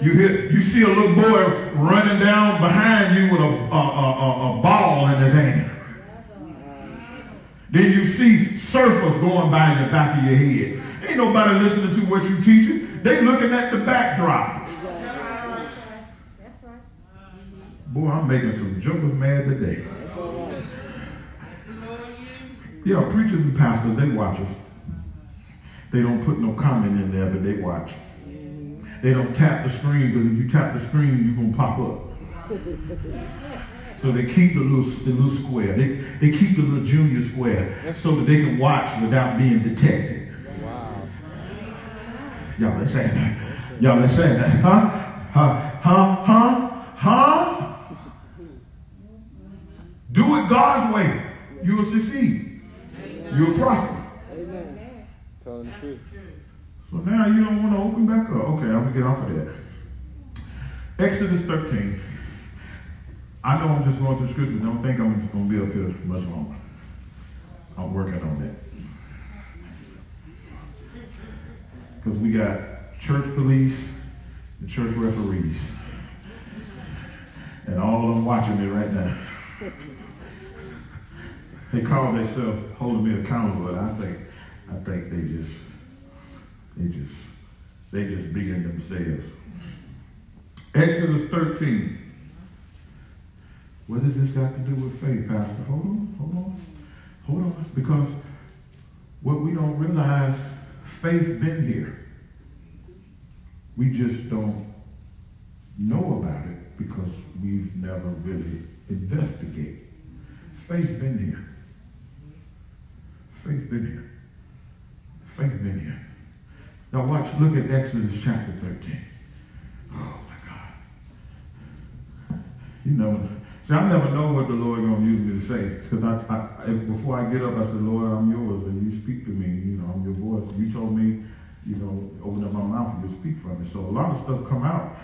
You hear, you see a little boy running down behind you with a, a, a, a- ball in his hand. Then you see surfers going by in the back of your head. Ain't nobody listening to what you teaching. They looking at the backdrop. Boy, I'm making some jokers mad today. Yeah, preachers and pastors, they watch us. They don't put no comment in there, but they watch. They don't tap the screen, because if you tap the screen, you're going to pop up. So they keep the little, the little square. They, they keep the little junior square so that they can watch without being detected. Wow. Y'all ain't saying that. Y'all ain't saying that. Huh? Huh? Huh? Huh? Huh? Do it God's way. You will succeed. You will prosper. Amen. Telling the truth. So now you don't want to open back up. Okay, I'm going to get off of that. Exodus 13. I know I'm just going through scripture. Don't think I'm going to be up here much longer. I'm working on that. Because we got church police and church referees. And all of them watching me right now. They call themselves holding me accountable, but I think I think they just they just they just being themselves. Exodus 13. What does this got to do with faith, Pastor? Hold on, hold on, hold on. Because what we don't realize, faith been here. We just don't know about it because we've never really investigated. Faith been here. Faith been here. Faith been here. Now watch, look at Exodus chapter 13. Oh my God. You know, see, I never know what the Lord gonna use me to say. Because I, I, before I get up, I said, Lord, I'm yours, and you speak to me. You know, I'm your voice. You told me, you know, open up my mouth and you speak for me. So a lot of stuff come out.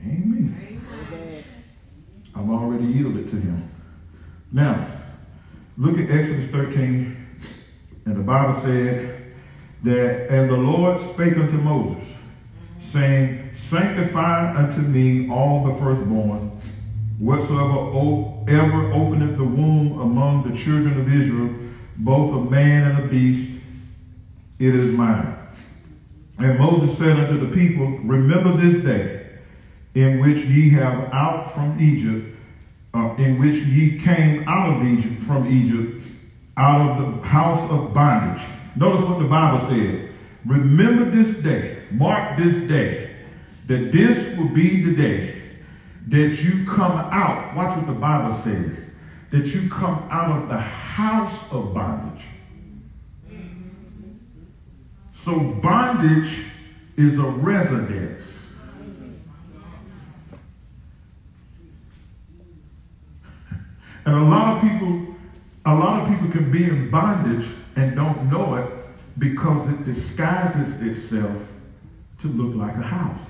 Amen. I've already yielded to him. Now, look at Exodus 13, and the Bible said that, and the Lord spake unto Moses, saying, Sanctify unto me all the firstborn, whatsoever ever openeth the womb among the children of Israel, both of man and of beast, it is mine. And Moses said unto the people, Remember this day in which ye have out from Egypt, uh, in which ye came out of Egypt from Egypt, out of the house of bondage. Notice what the Bible said. Remember this day, mark this day, that this will be the day that you come out. Watch what the Bible says. That you come out of the house of bondage. So bondage is a residence. And a lot of people, a lot of people can be in bondage and don't know it because it disguises itself to look like a house.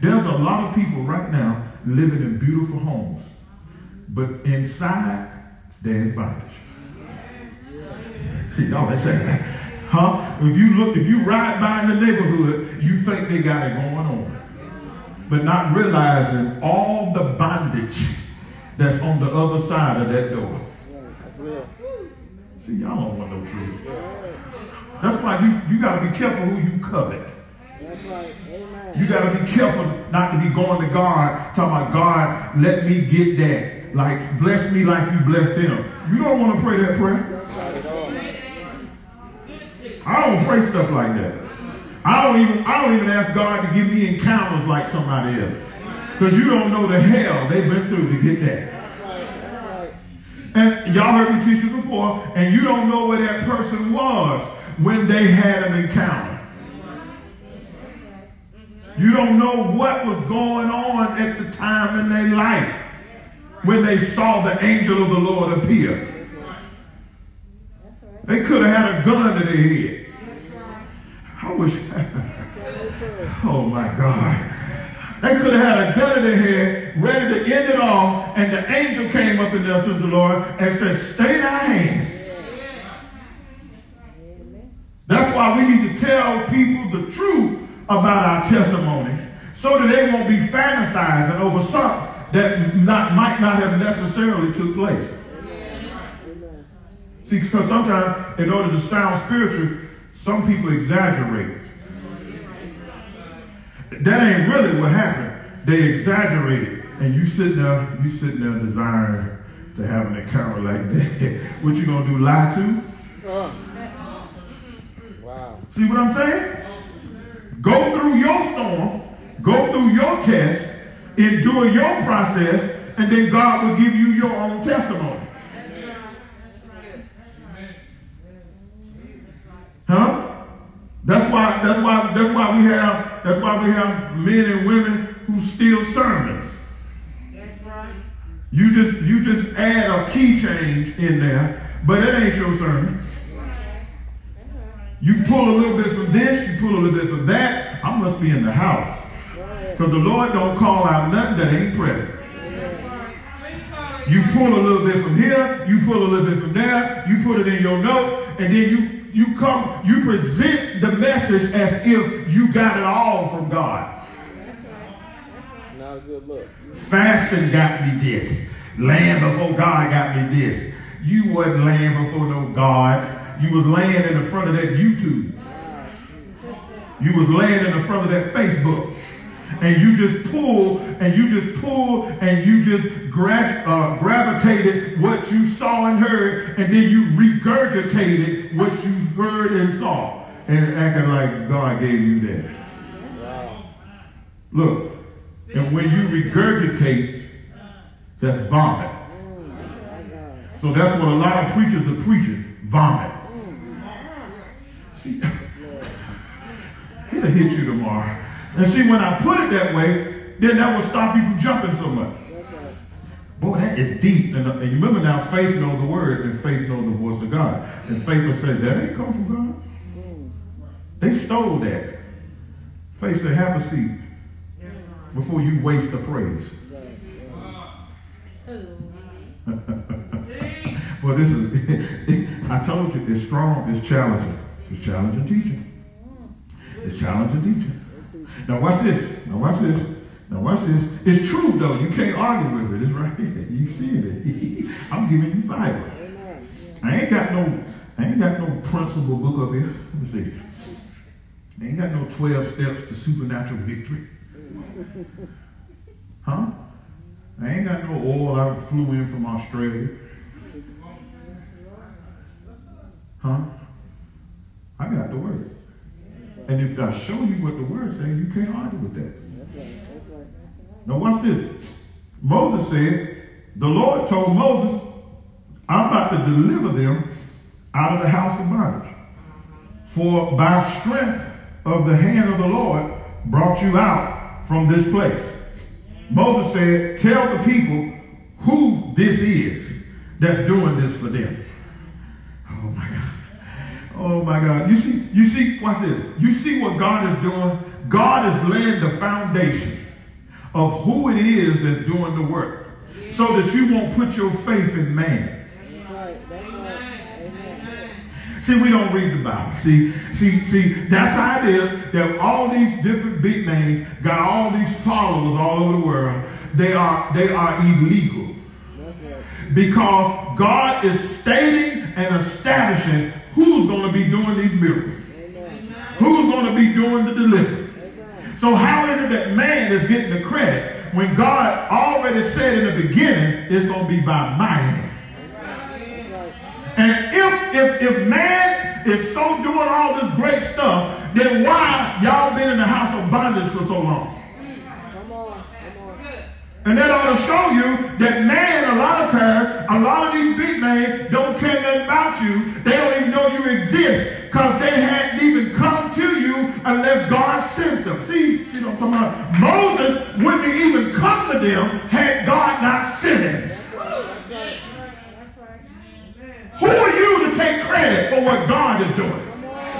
There's a lot of people right now living in beautiful homes, but inside they're in bondage. See, y'all they say that. Huh? If you look, if you ride by in the neighborhood, you think they got it going on but not realizing all the bondage that's on the other side of that door. See, y'all don't want no truth. That's why you, you got to be careful who you covet. You got to be careful not to be going to God, talking about, God, let me get that. Like, bless me like you bless them. You don't want to pray that prayer. I don't pray stuff like that. I don't even I don't even ask God to give me encounters like somebody else. Because you don't know the hell they've been through to get that. And y'all heard me teach this before, and you don't know where that person was when they had an encounter. You don't know what was going on at the time in their life when they saw the angel of the Lord appear. They could have had a gun to their head. I wish. oh my God. They could have had a gun in their head, ready to end it all, and the angel came up in there, says the Lord, and said, Stay thy hand. That's why we need to tell people the truth about our testimony so that they won't be fantasizing over something that not, might not have necessarily took place. See, because sometimes in order to sound spiritual, some people exaggerate. That ain't really what happened. They exaggerated. And you sitting there, you sitting there desiring to have an encounter like that. what you gonna do, lie to? Uh. Wow. See what I'm saying? Go through your storm, go through your test, endure your process, and then God will give you your own testimony. Huh? That's why that's why that's why we have that's why we have men and women who steal sermons. That's right. You just you just add a key change in there, but it ain't your sermon. That's right. That's right. You pull a little bit from this, you pull a little bit from that. I must be in the house. Because the Lord don't call out nothing that ain't present. You pull a little bit from here, you pull a little bit from there, you put it in your notes, and then you you come, you present the message as if you got it all from God. Not a good look. Fasting got me this. Laying before God got me this. You wasn't laying before no God. You was laying in the front of that YouTube. You was laying in the front of that Facebook. And you just pull and you just pull and you just gra- uh, gravitated what you saw and heard, and then you regurgitated what you heard and saw, and acting like God gave you that. Wow. Look, and when you regurgitate, that's vomit. So that's what a lot of preachers are preaching, vomit. See, he'll hit you tomorrow. And see, when I put it that way, then that will stop you from jumping so much. Boy, that is deep. And, uh, and you remember now, faith knows the word, and faith knows the voice of God. And faith will say, that ain't come from God. They stole that. Faith said, have a seat before you waste the praise. well, this is, I told you, it's strong, it's challenging. It's challenging teaching. It's challenging teaching. Now watch this. Now watch this. Now watch this. It's true though. You can't argue with it. It's right here. You see it. I'm giving you Bible. I ain't got no, I ain't got no principle book up here. Let me see. I ain't got no 12 steps to supernatural victory. Huh? I ain't got no oil I flew in from Australia. Huh? I got the word. And if I show you what the word says, you can't argue with that. Now watch this. Moses said, the Lord told Moses, I'm about to deliver them out of the house of bondage. For by strength of the hand of the Lord brought you out from this place. Moses said, tell the people who this is that's doing this for them. Oh my God. Oh my God. You see, you see, watch this. You see what God is doing? God is laying the foundation of who it is that's doing the work. So that you won't put your faith in man. See, we don't read the Bible. See, see, see, that's how it is that all these different big names got all these followers all over the world. They are they are illegal. Because God is stating and establishing who's going to be doing these miracles. Who's going to be doing the deliverance. So how is it that man is getting the credit when God already said in the beginning it's going to be by my hand? And if, if, if man is so doing all this great stuff, then why y'all been in the house of bondage for so long? And that ought to show you that man, a lot of times, a lot of these big men don't care nothing about you. They don't even know you exist because they hadn't even come to you unless God sent them. See, see what I'm talking about? Moses wouldn't even come to them had God not sent him. Who are you to take credit for what God is doing?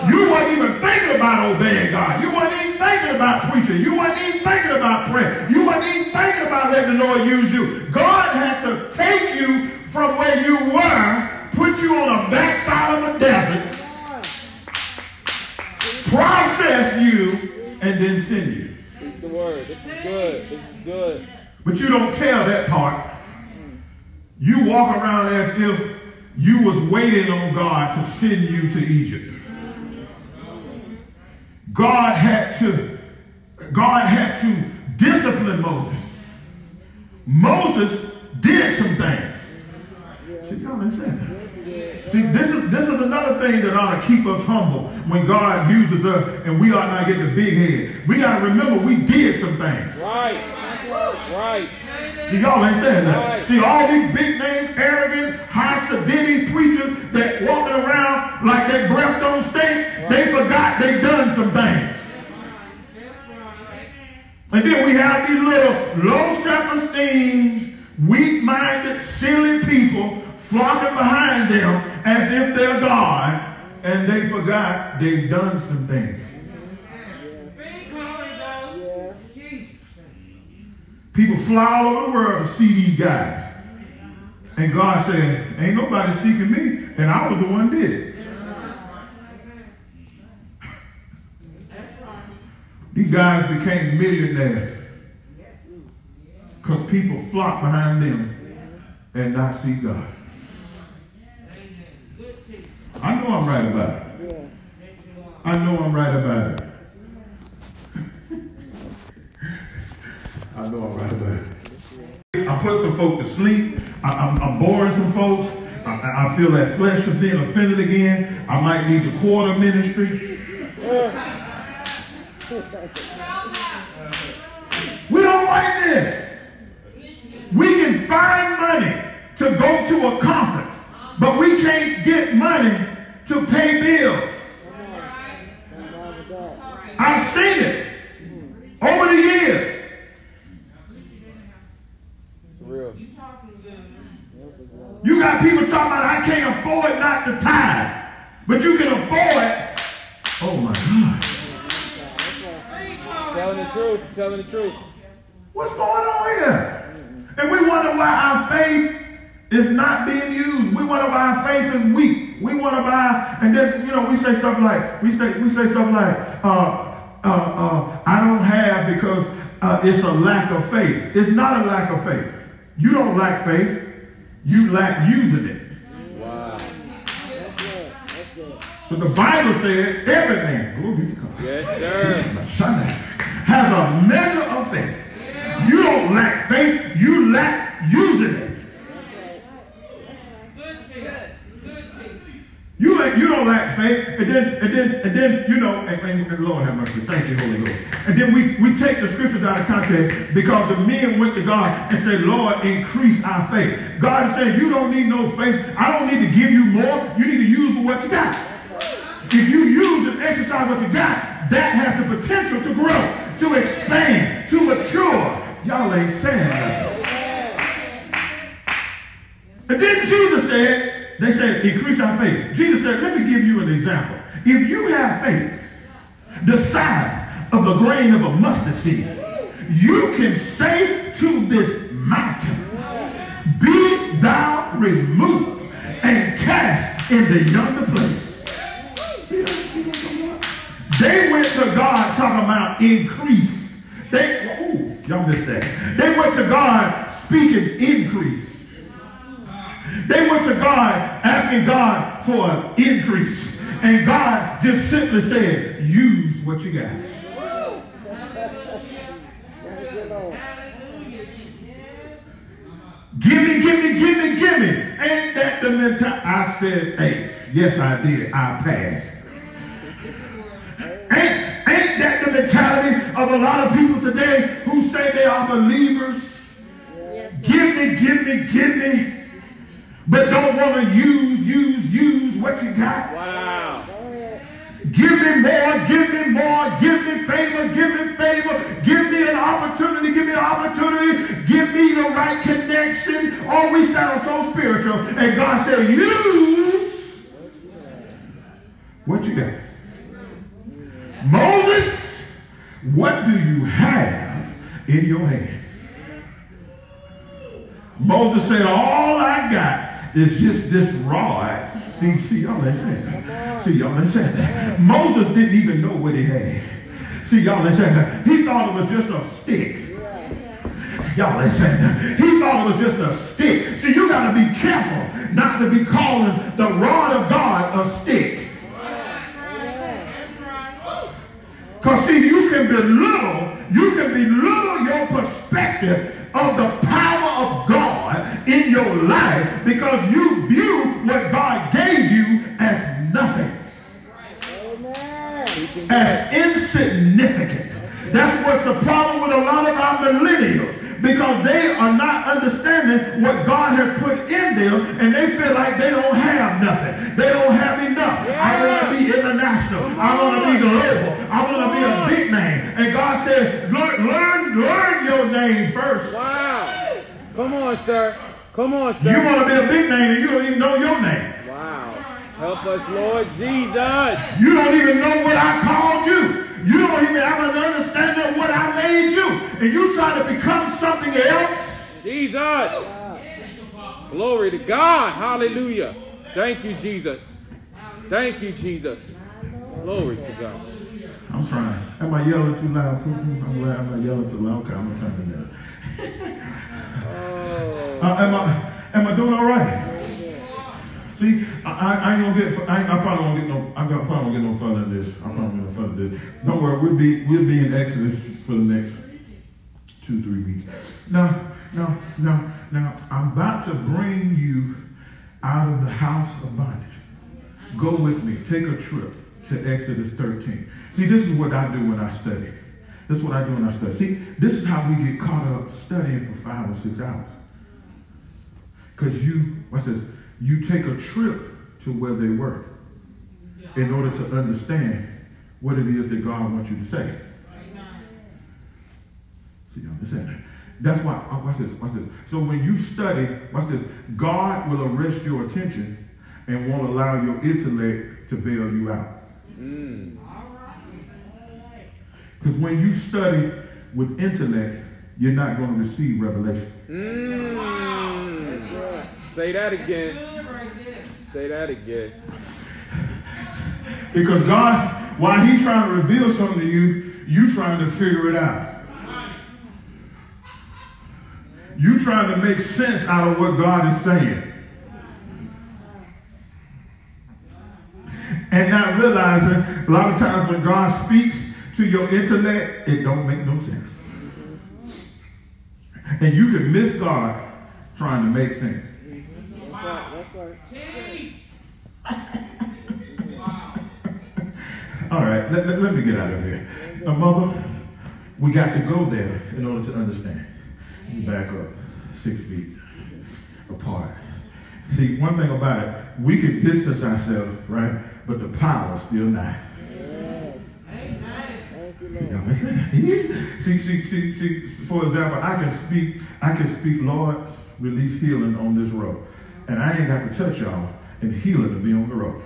You weren't even thinking about obeying God. You weren't even thinking about preaching. You weren't even thinking about prayer. You weren't even thinking about letting the Lord use you. God had to take you from where you were, put you on the backside of a desert, process you, and then send you. Speak the word. This is good. This is good. But you don't tell that part. You walk around as if you was waiting on God to send you to Egypt. God had to, God had to discipline Moses. Moses did some things. See, y'all understand that? See, this is this is another thing that ought to keep us humble when God uses us and we ought not get the big head. We got to remember we did some things. Right. Right. See, y'all ain't saying that. Right. See, all these big name, arrogant, high sedity preachers that walking around like their breath don't stink, they forgot they done some things. And then we have these little low self-esteem, weak-minded, silly people flocking behind them as if they're God, and they forgot they've done some things. People fly all over the world to see these guys. And God said, ain't nobody seeking me, and I was the one did it. These guys became millionaires because people flock behind them and not see God. I know I'm right about it. I know I'm right about it. I know I'm right about it. I put some folk to sleep. I, I'm, I'm boring some folks. I, I feel that flesh is being offended again. I might need the quarter ministry. We don't like this. We can find money to go to a conference, but we can't get money to pay bills. I've seen it over the years. You got people talking about I can't afford not to tithe, but you can afford. Oh my God. Telling the truth. Telling the truth. What's going on here? And we wonder why our faith is not being used. We wonder why our faith is weak. We want to buy, and then you know we say stuff like we say we say stuff like uh, uh, uh, I don't have because uh, it's a lack of faith. It's not a lack of faith. You don't lack faith. You lack using it. Wow. But the Bible said everything, glory be to God. Yes, sir. Sunday has a measure of faith. You don't lack faith, you lack using it. You like you don't lack faith, and then and then and then you know, and, and, and Lord have mercy, thank you, Holy Ghost. And then we, we take the scriptures out of context because the men went to God and said, Lord, increase our faith. God said, You don't need no faith. I don't need to give you more. You need to use what you got. If you use and exercise what you got, that has the potential to grow, to expand, to mature. Y'all ain't saying nothing. And then Jesus said, they said, increase our faith. Jesus said, let me give you an example. If you have faith the size of the grain of a mustard seed, you can say to this mountain, be thou removed and cast into yonder place. They went to God talking about increase. They, ooh, y'all missed that. They went to God speaking increase. They went to God asking God for an increase. And God just simply said, use what you got. Give me, give me, give me, give me. Ain't that the mentality? I said eight. Yes, I did. I passed. Ain't, ain't that the mentality of a lot of people today who say they are believers? Give me, give me, give me. But don't want to use, use, use what you got. Wow. Give me more, give me more, give me favor, give me favor, give me an opportunity, give me an opportunity, give me the right connection. Oh, we sound so spiritual. And God said, use what you got. Moses, what do you have in your hand? Moses said, all I got is just this rod. See, see, y'all ain't that. See, y'all ain't. Moses didn't even know what he had. See, y'all ain't. He thought it was just a stick. Y'all ain't. He thought it was just a stick. See, you got to be careful not to be calling the rod of God a stick. Because see, you can belittle, you can belittle your perspective of the your life because you view what God gave you as nothing, as insignificant. That's what's the problem with a lot of our millennials because they are not understanding what God has put in them and they feel like they don't have nothing. They don't have enough. Yeah. I want to be international. I want to be global. I want to be a big name. And God says, learn, learn your name first. Wow. Come on, sir. Come on, sir. You want to be a big name and you don't even know your name. Wow. Help us, Lord Jesus. You don't even know what I called you. You don't even have an understanding of what I made you. And you try to become something else. Jesus. Glory to God. Hallelujah. Thank you, Jesus. Thank you, Jesus. Glory to God. I'm trying. Am I yelling too loud? I'm glad I'm not yelling too loud. Okay, I'm going to turn it down. uh, am, I, am I doing all right? See, I, I, ain't gonna get. I, I probably won't get no. I probably won't get no further than this. I probably won't get no further than this. Don't worry, we'll be we'll be in Exodus for the next two three weeks. Now, now, now, now, I'm about to bring you out of the house of bondage. Go with me. Take a trip to Exodus 13. See, this is what I do when I study. This is what I do when I study. See, this is how we get caught up studying for five or six hours. Because you, what's this? you take a trip to where they were in order to understand what it is that God wants you to say. See, you understand that? That's why, oh, watch this, watch this. So when you study, watch this, God will arrest your attention and won't allow your intellect to bail you out. Mm. Because when you study with intellect, you're not going to receive revelation. Mm. Say that again. Say that again. Because God, while He's trying to reveal something to you, you trying to figure it out. You trying to make sense out of what God is saying. And not realizing a lot of times when God speaks to your intellect, it don't make no sense. And you can miss God trying to make sense. All right, let, let, let, me get out of here. Now, mother, we got to go there in order to understand. Back up six feet apart. See, one thing about it, we can distance ourselves, right? But the power is still not. See, see, see, see, for example, I can speak, I can speak, Lord, release healing on this road. And I ain't got to touch y'all and healing to be on the road.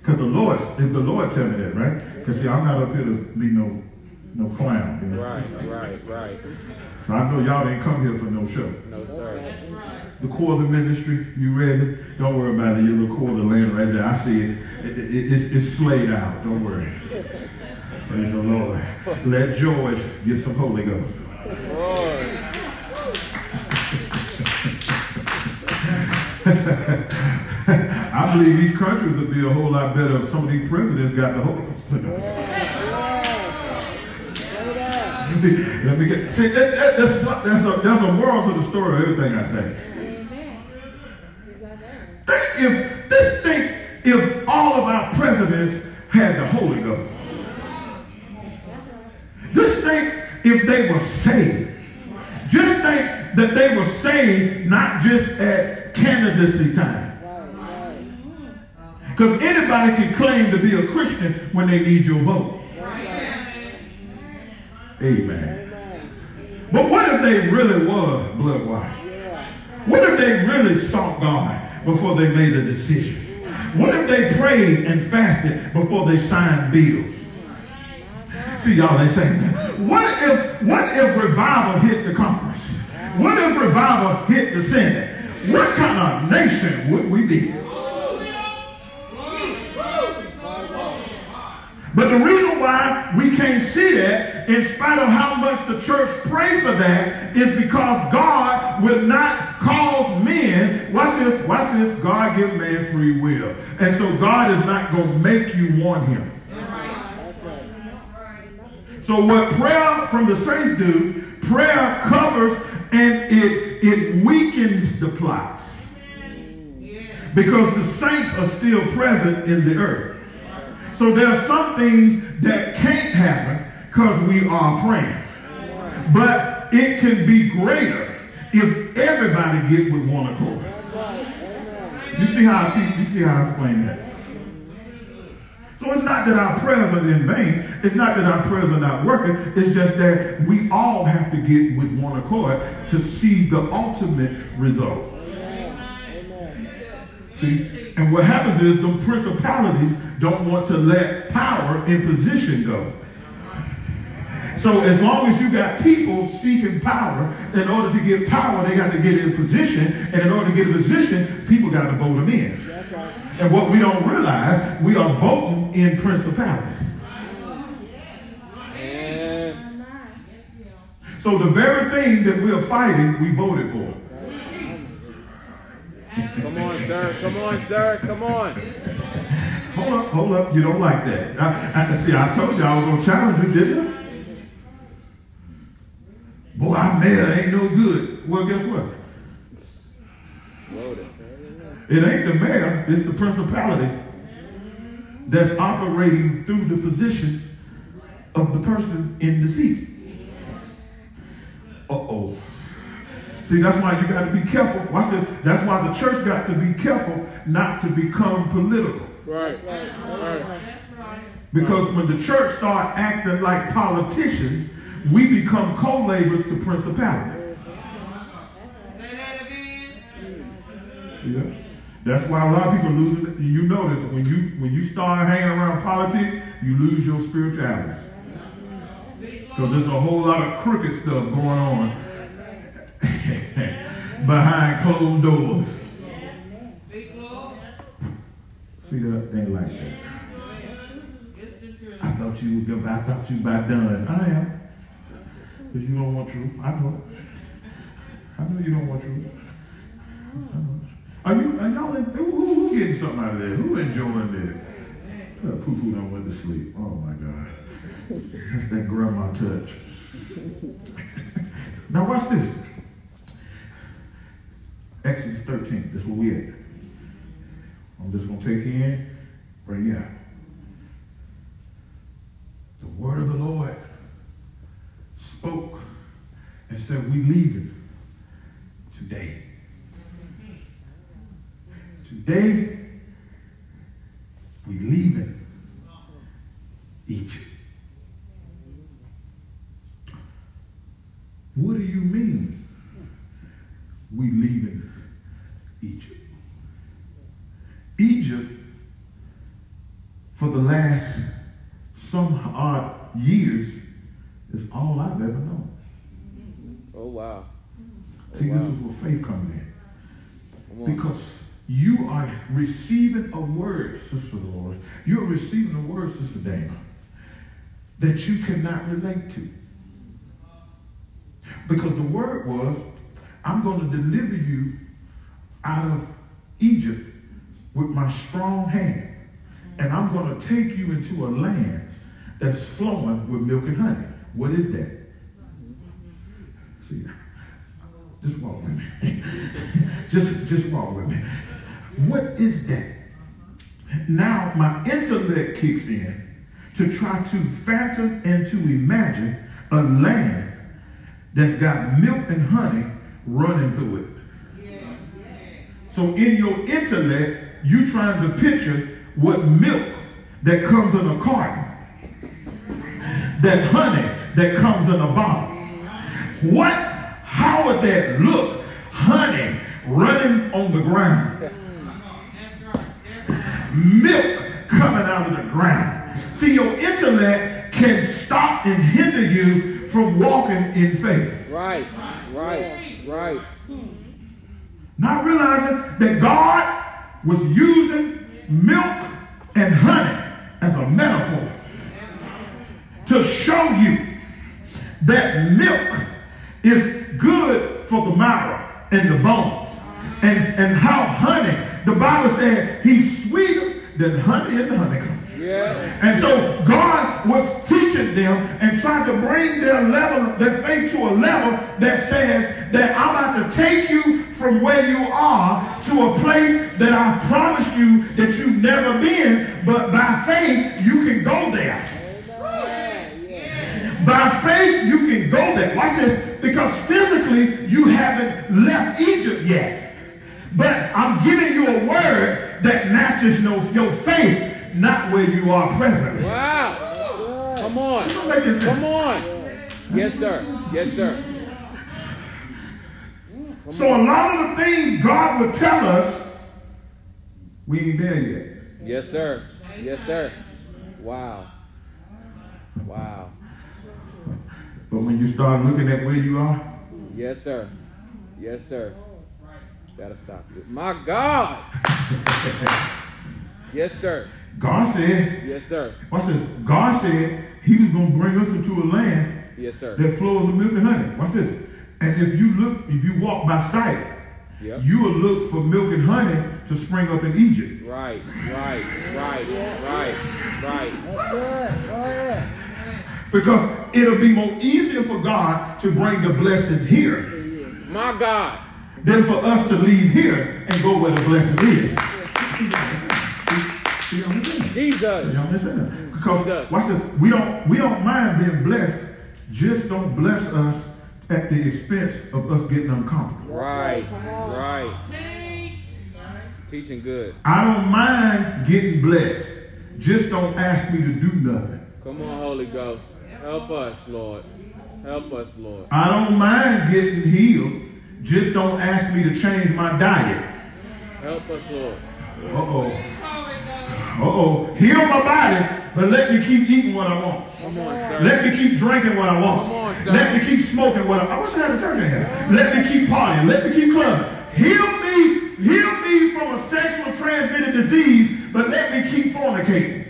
Because the Lord, if the Lord tell me that, right? Because see, I'm not up here to be no no clown. You know? Right, right, right. I know y'all ain't come here for no show. No, sir. The quarter ministry, you ready? Don't worry about it. Your little quarter land right there. I see it. it, it it's, it's slayed out. Don't worry. Praise the Lord. Let George get some Holy Ghost. I believe these countries would be a whole lot better if some of these presidents got the Holy Ghost. Let me get, see, that, that, that's, that's, a, that's a moral to the story of everything I say. Think if, this think if all of our presidents had the Holy Ghost. Just think if they were saved. Just think that they were saved not just at candidacy time. Because anybody can claim to be a Christian when they need your vote. Amen. But what if they really were blood washed? What if they really sought God before they made a decision? What if they prayed and fasted before they signed bills? See, y'all ain't saying that. What if, what if revival hit the Congress? What if revival hit the Senate? What kind of nation would we be? But the reason why we can't see that, in spite of how much the church prays for that, is because God will not cause men, watch this, watch this, God gives man free will. And so God is not going to make you want him. So what prayer from the saints do, prayer covers and it, it weakens the plots. Because the saints are still present in the earth. So there are some things that can't happen because we are praying. But it can be greater if everybody get with one accord. You see how I teach, you see how I explain that? So it's not that our prayers are in vain. It's not that our prayers are not working. It's just that we all have to get with one accord to see the ultimate result. See? And what happens is the principalities don't want to let power in position go. So as long as you got people seeking power, in order to get power, they got to get in position. And in order to get in position, people got to vote them in. And what we don't realize, we are voting in principalities. And So the very thing that we're fighting, we voted for. come on, sir. Come on, sir. Come on. Hold up, hold up. You don't like that. I, I, see, I told you I was going to challenge you, didn't I? Boy, I'm mad. Ain't no good. Well, guess what? Loaded. It ain't the mayor, it's the principality that's operating through the position of the person in the seat. Uh-oh. See, that's why you got to be careful. Watch this. That's why the church got to be careful not to become political. Right. That's Right. Because when the church start acting like politicians, we become co-laborers to principalities. See that? That's why a lot of people lose it. You notice when you when you start hanging around politics, you lose your spirituality. Because there's a whole lot of crooked stuff going on behind closed doors. See that? They like that. I thought you would I thought you about done. I am. Because you don't want truth. I know. I know you don't want truth. I know. Are you, are y'all, who, who, who getting something out of that? Who enjoying that? Uh, Poo poo don't went to sleep. Oh my God. That's that grandma touch. now watch this. Exodus 13. That's where we at. I'm just to take in, bring you out. The word of the Lord spoke and said, We leaving today. Today, we leaving Egypt. What do you mean we leaving Egypt? Egypt, for the last some odd years, is all I've ever known. Oh wow. Oh, See, this oh, is where faith comes in. Because you are receiving a word, Sister Lord. You're receiving a word, Sister Dana, that you cannot relate to. Because the word was, I'm going to deliver you out of Egypt with my strong hand. And I'm going to take you into a land that's flowing with milk and honey. What is that? See, just walk with me. just, just walk with me. What is that? Now my intellect kicks in to try to fathom and to imagine a land that's got milk and honey running through it. So in your intellect, you trying to picture what milk that comes in a carton, that honey that comes in a bottle. What? How would that look? Honey running on the ground. Milk coming out of the ground. See, your intellect can stop and hinder you from walking in faith. Right. Right. Right. Not realizing that God was using milk and honey as a metaphor to show you that milk is good for the marrow and the bones. And, and how honey, the Bible said he's sweeter than honey and the honeycomb. Yeah. And so God was teaching them and trying to bring their level, their faith to a level that says that I'm about to take you from where you are to a place that I promised you that you've never been, but by faith you can go there. By faith, you can go there. Watch this. Because physically, you haven't left Egypt yet. But I'm giving you a word that matches no, your faith, not where you are presently. Wow. Come on. Come on. Yes, sir. Yes, sir. So a lot of the things God would tell us, we ain't there yet. Yes, sir. Yes, sir. Wow. Wow. But when you start looking at where you are, Yes, sir. Yes, sir. Gotta stop this. My God. Yes, sir. God said, Yes, sir. watch this, God said he was going to bring us into a land Yes, sir. that flows with milk and honey. Watch this. And if you look, if you walk by sight, Yep. you will look for milk and honey to spring up in Egypt. Right, right, right, right, right. That's good. Go ahead. Because it'll be more easier for God to bring the blessing here My God. Than for us to leave here and go where the blessing is. See what I'm saying? Jesus. Y'all understand? Because watch this, we don't we don't mind being blessed. Just don't bless us at the expense of us getting uncomfortable. Right, right. Teaching good. I don't mind getting blessed. Just don't ask me to do nothing. Come on, Holy Ghost. Help us, Lord. Help us, Lord. I don't mind getting healed. Just don't ask me to change my diet. Help us, Lord. Uh-oh. Uh-oh. Heal my body, but let me keep eating what I want. Come on, sir. Let me keep drinking what I want. Come on, sir. Let me keep smoking what I, want. I wish I had a church in here. Let me keep partying. Let me keep clubbing. Heal me, heal me from a sexual transmitted disease, but let me keep fornicating.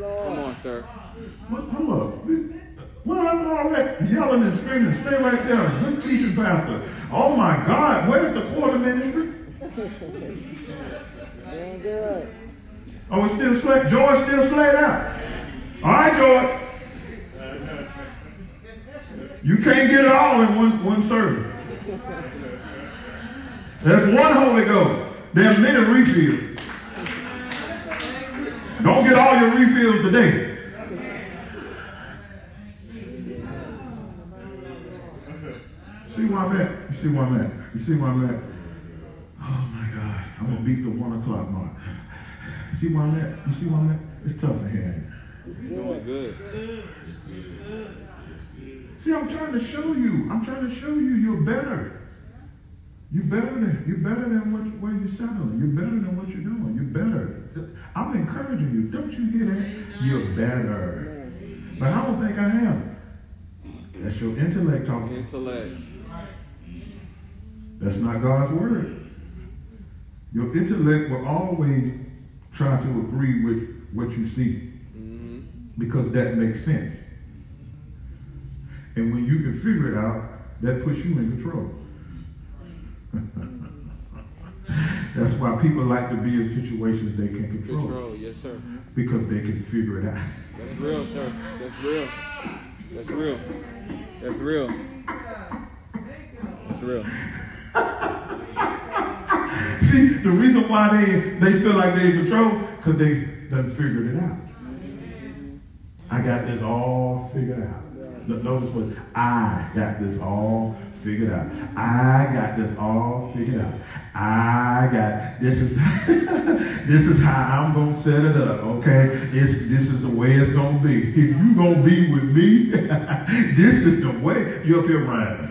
Come on, sir. What, hold up. Well, I'm all that yelling and screaming. Stay right there. Good teaching, Pastor. Oh my God, where's the quarter ministry? Doing good. Oh, it's still slayed. George still slayed out. All right, George. You can't get it all in one, one service. There's one Holy Ghost. There are many refills. Don't get all your refills today. See where I'm at? You see where I'm at? You see where I'm at? Oh my God. I'm gonna beat the one o'clock mark. See where I'm at? You see where I'm at? It's tough in here. ain't Doing good. See, I'm trying to show you. I'm trying to show you you're better. You're better than you're better than what where you're settling. You're better than what you're doing. You're better. I'm encouraging you. Don't you hear that? You're better. But I don't think I am. That's your intellect talking. Intellect. That's not God's word. Your intellect will always try to agree with what you see hmm because that makes sense. And when you can figure it out, that puts you in control. That's why people like to be in situations they can control Control. Yes, sir. because they can figure it out. That's real, sir. That's real. That's real. That's real. That's real. See, the reason why they, they feel like they in control, because they done figured it out. I got this all figured out. Notice what I got this all figured out. I got this all figured out. I got this is this is how I'm gonna set it up. Okay, it's, this is the way it's gonna be. If you gonna be with me, this is the way. You up here, Ryan.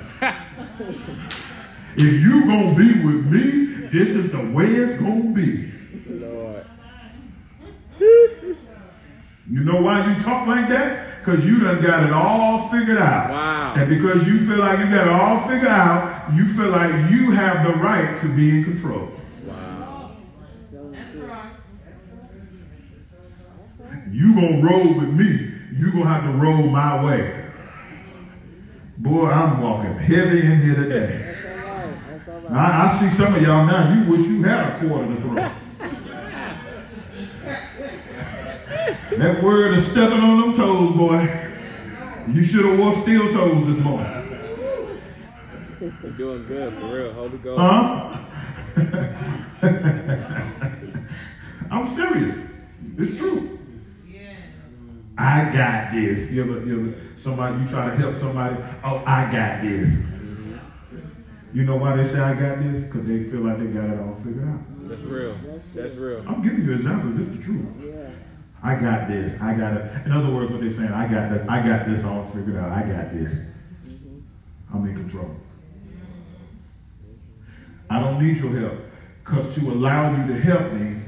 If you gonna be with me, this is the way it's gonna be. Lord. You know why you talk like that? Because you done got it all figured out. Wow. And because you feel like you got it all figured out, you feel like you have the right to be in control. Wow. That's right. You gonna roll with me, you gonna have to roll my way. Boy, I'm walking heavy in here today. That's all right. That's all right. I, I see some of y'all now, you wish you had a quarter to throw. That word is stepping on them toes, boy. You should have wore steel toes this morning. You're doing good, for real. Holy Ghost. Huh? I'm serious. It's true. I got this. You ever, you ever, somebody, you try to help somebody, oh, I got this. You know why they say I got this? Because they feel like they got it all figured out. That's real. That's real. I'm giving you examples. This is the truth. Yeah. I got this. I got it. In other words, what they're saying, I got that. I got this all figured out. I got this. Mm-hmm. I'm in control. I don't need your help. Because to allow you to help me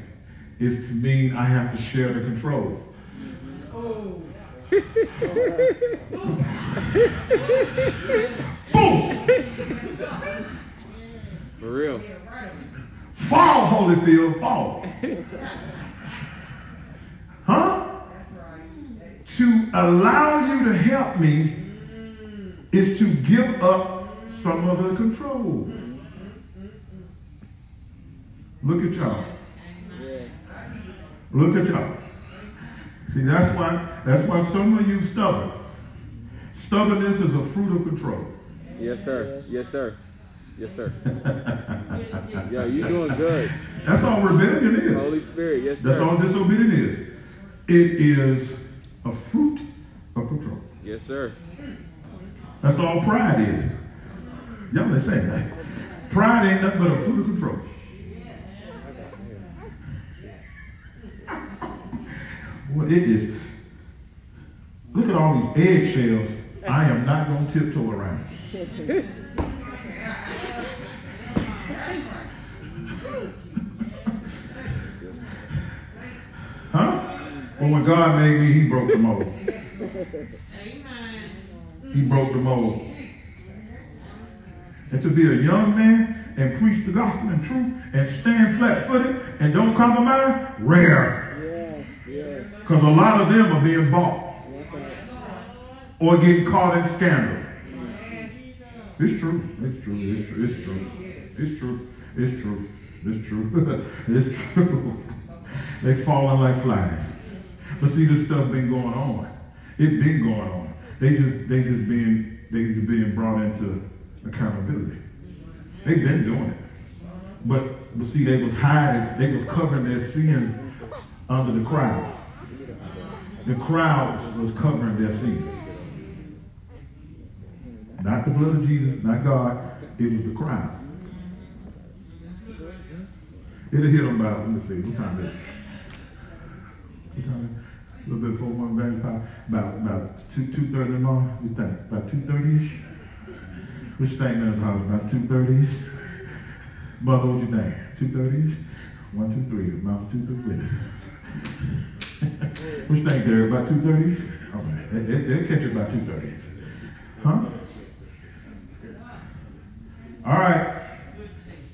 is to mean I have to share the control. Oh. Boom! For real. Fall, Holyfield, fall. Huh? To allow you to help me is to give up some of the control. Look at y'all. Look at y'all. See, that's why that's why some of you stubborn. Stubbornness is a fruit of control. Yes, sir. Yes, sir. Yes, sir. Yeah, you're doing good. That's all rebellion is. Holy Spirit. Yes, sir. That's sir. all disobedience is. It is a fruit of control. Yes, sir. That's all pride is. Y'all ain't saying that. Pride ain't nothing but a fruit of control. Well, it is. Look at all these eggshells. I am not going to tiptoe around. Well, when God made me, He broke the mold. He broke the mold. And to be a young man and preach the gospel and truth and stand flat footed and don't compromise, rare. Because a lot of them are being bought or getting caught in scandal. It's true. It's true. It's true. It's true. It's true. It's true. It's true. it's true. they falling like flies. But see, this stuff been going on. It been going on. They just they just being they just being brought into accountability. They've been doing it. But but see, they was hiding, they was covering their sins under the crowds. The crowds was covering their sins. Not the blood of Jesus, not God. It was the crowd. It'll hit them about, let me see, what time is it? What time is it? A little bit before one very five, about about two two thirty tomorrow. You think? About two thirty ish. What you think, Holly? About two thirty ish. Mother, what you think? Two thirty ish. One, two, three. Mouth two, three, witness. what you think, Derek? About two thirty ish. All right, they, they, they'll catch it about two thirty ish. Huh? All right.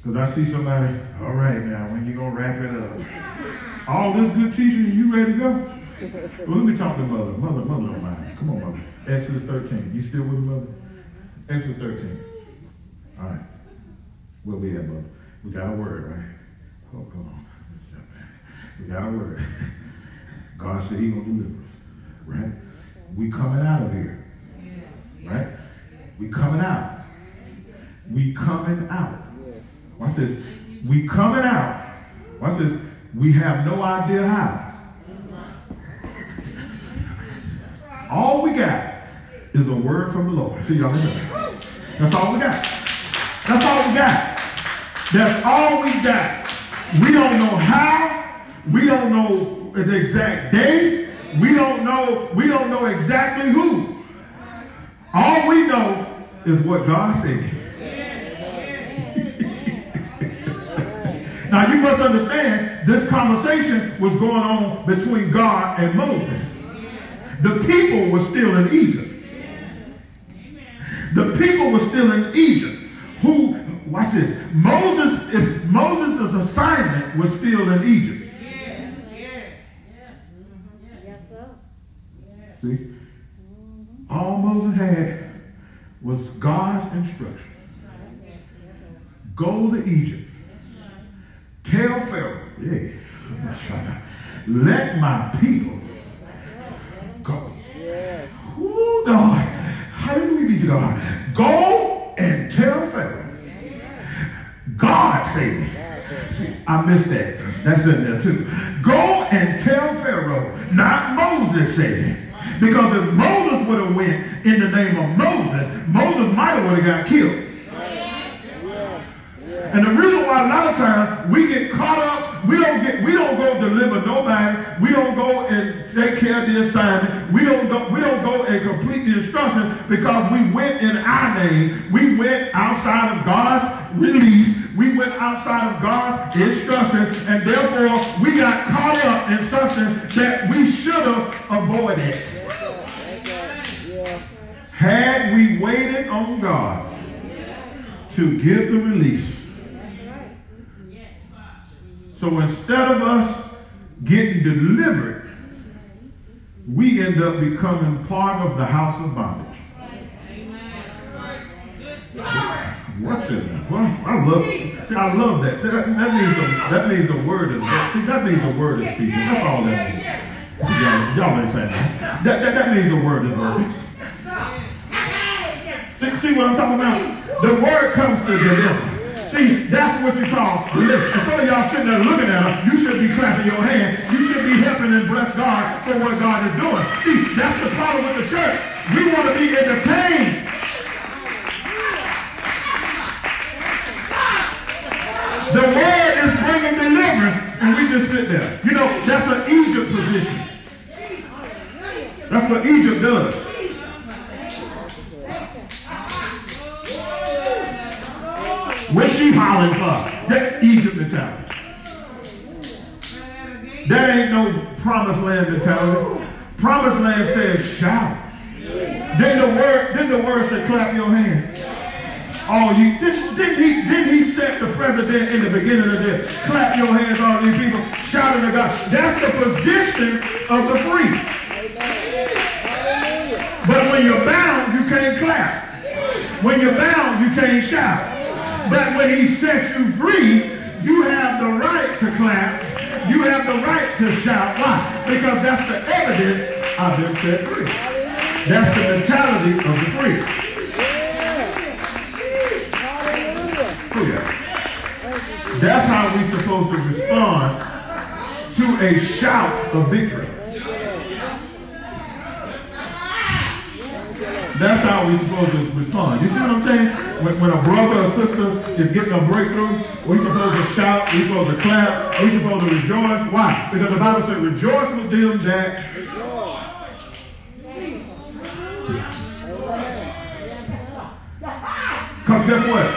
Because I see somebody, all right now, when you going to wrap it up? All this good teaching, you ready to go? Well, let me talk to mother. Mother, mother don't mind. Come on, mother. Exodus 13. You still with me, mother? Exodus 13. All right. Where we at, mother? We got a word, right? Hold, hold on. We got a word. God said he to deliver us, right? We coming out of here, right? We coming out. We coming out. Watch this. We coming out. Watch this. We have no idea how. All we got is a word from the Lord. See y'all listen. That's all we got. That's all we got. That's all we got. We don't know how. We don't know the exact day. We don't know. We don't know exactly who. All we know is what God said. Now you must understand this conversation was going on between God and Moses. The people were still in Egypt. The people were still in Egypt. Who watch this. Moses is Moses' assignment was still in Egypt. See? All Moses had was God's instruction. Go to Egypt. Tell Pharaoh, yeah, let my people go. Yes. Oh God, hallelujah be to God. Go and tell Pharaoh I missed that. That's in there too. Go and tell Pharaoh, not Moses said. Because if Moses would have went in the name of Moses, Moses might have would have got killed. And the reason why a lot of times we get caught up, we don't get, we don't go deliver nobody, we don't go and take care of the assignment, we don't go, we don't go and complete the instruction because we went in our name, we so instead of us getting delivered, we end up becoming part of the house of bondage. What's it? Well, I love. See, I love that. See, that, that means the that means the word is. See, that means the word is speaking. That's all that means. See, y'all, y'all ain't saying that. That, that. that means the word is working. See, see what I'm talking about? The word comes to deliver. See, that's what you call. And some of y'all sitting there looking at her, you should be clapping your hands. You should be helping and bless God for what God is doing. See, that's the problem with the church. We want to be entertained. The word is bringing deliverance, and we just sit there. You know, that's an Egypt position. That's what Egypt does. What she hollering for? That Egypt mentality. There ain't no promised land mentality. Promised land says shout. Then the word, then the word said clap your hands. Oh, you didn't, didn't he didn't he set the president in the beginning of this? Clap your hands, all these people shouting to God. That's the position of the free. But when you're bound, you can't clap. When you're bound, you can't shout. But when he sets you free, you have the right to clap. You have the right to shout. Why? Because that's the evidence I've been set free. That's the mentality of the free. Oh. That's how we're supposed to respond to a shout of victory. That's how we're supposed to respond. You see what I'm saying? When, when a brother or sister is getting a breakthrough, we're supposed to shout, we're supposed to clap, we're supposed to rejoice. Why? Because the Bible says, rejoice with them that Because guess what?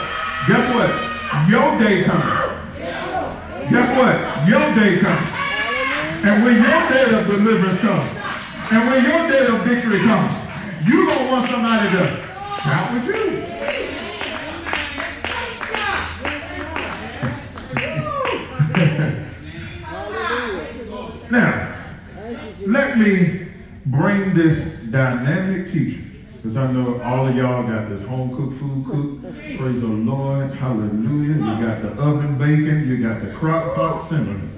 Guess what? Your day coming. Guess what? Your day coming. And when your day of deliverance comes, and when your day of victory comes, you don't want somebody to shout with you. now, let me bring this dynamic teacher because I know all of y'all got this home cooked food cooked. Praise the Lord. Hallelujah. You got the oven bacon. You got the crock pot simmering.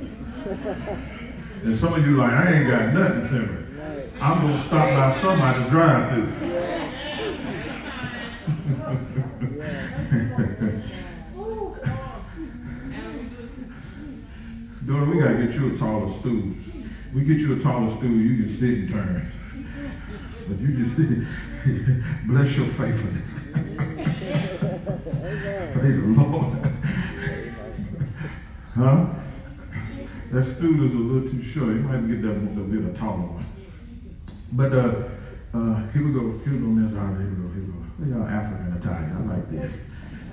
And some of you like, I ain't got nothing simmering. I'm going to stop by somebody to drive through. Daughter, we got to get you a taller stool. We get you a taller stool, you can sit and turn. But you just bless your faithfulness. Praise the Lord. huh? That stool is a little too short. You might get that a bit of taller one. But uh, uh, here we go. Here we go, Miss Harvey. Here we go. Here we go. Look y'all African attire. I like this.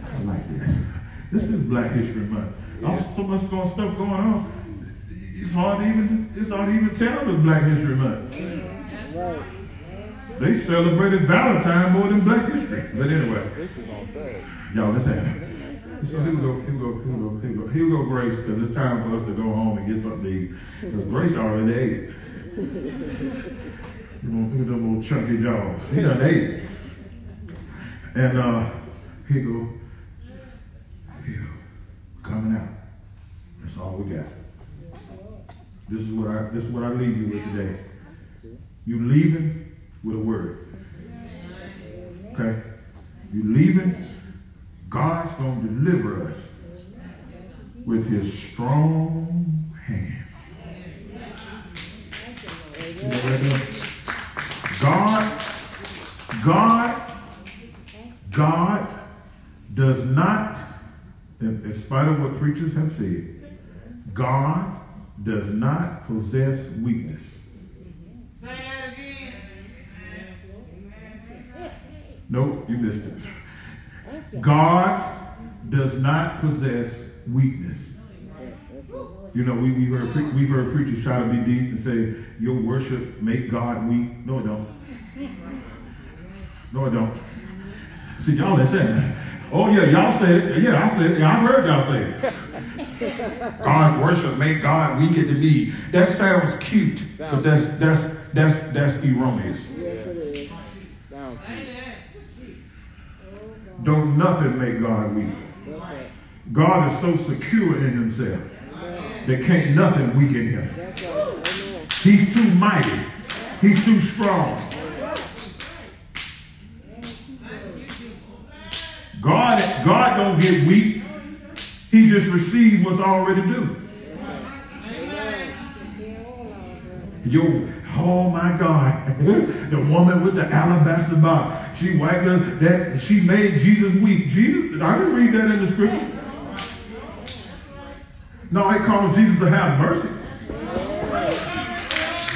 I like this. This is Black History Month. Yeah. So much going, stuff going on. It's hard to even. It's hard to even tell it's Black History Month. Right. They celebrated Valentine more than Black History. But anyway, y'all, let's have it. So here we go, here we go, here we go, here we go, here we go, Grace, because it's time for us to go home and get something to eat. Because Grace already ate. You know, look at them little chunky jaws. He done ate. And uh, here you go. Here, coming out. That's all we got. This is what I this is what I leave you with today. You leaving with a word. Okay? You leaving, God's going to deliver us with his strong hand. God, God, God does not, in, spite of what preachers have said, God does not possess weakness. Say that again. Nope, you missed it. God does not possess weakness. You know, we, we've, heard, pre- we've heard preachers try to be deep and say, your worship make God weak. No, it don't. No, it don't. See, y'all listen. Oh, yeah, y'all said it. Yeah, I said it. Yeah, I've heard y'all say it. God's worship make God weak at the need. That sounds cute, but that's that's that's that's erroneous. Yes, it is. Down. Don't nothing make God weak. God is so secure in himself that can't nothing weaken him. He's too mighty. He's too strong. God, God don't get weak. He just receives what's already due. Yo, oh my God. the woman with the alabaster box. She wiped up that she made Jesus weak. Jesus, I didn't read that in the scripture. No, it calls Jesus to have mercy.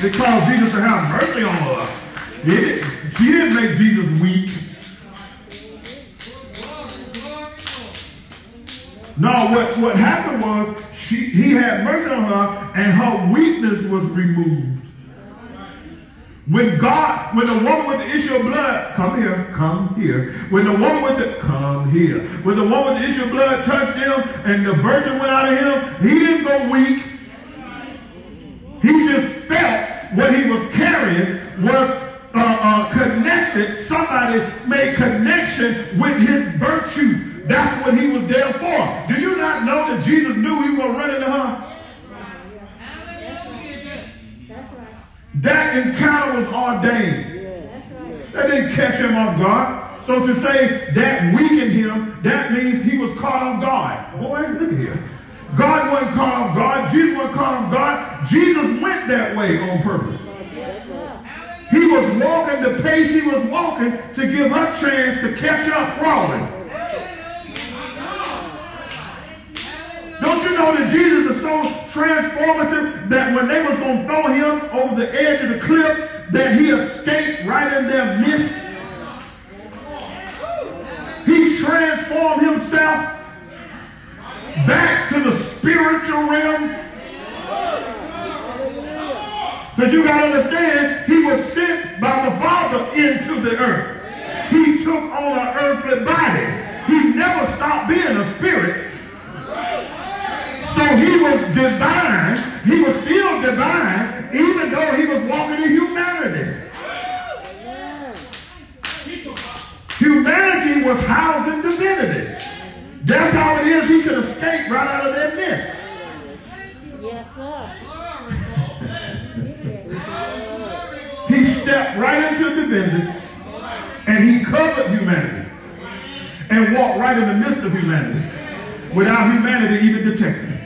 They calls Jesus to have mercy on didn't- she didn't make Jesus weak. No, what, what happened was she, he had mercy on her and her weakness was removed. When God, when the woman with the issue of blood, come here, come here. When the woman with the, come here. When the woman with the issue of blood touched him and the virgin went out of him, he didn't go weak. He just felt what he was carrying was uh, uh, connected. Somebody made connection with his virtue. That's what he was there for. Do you not know that Jesus knew he was going to run into her? That encounter was ordained. That didn't catch him off guard. So to say that weakened him, that means he was caught off guard. Boy, look at here. God wasn't caught off guard. Jesus wasn't caught off guard. Jesus went that way on purpose. He was walking the pace he was walking to give her chance to catch up crawling. Don't you know that Jesus is so transformative that when they was going to throw him over the edge of the cliff, that he escaped right in their midst? He transformed himself back to the spiritual realm. Because you got to understand, he was sent by the Father into the earth. He took on an earthly body. He never stopped being a spirit. So he was divine. He was still divine, even though he was walking in humanity. Humanity was housed in divinity. That's how it is he could escape right out of that midst. Yes, sir. He stepped right into divinity and he covered humanity and walked right in the midst of humanity without humanity even detecting.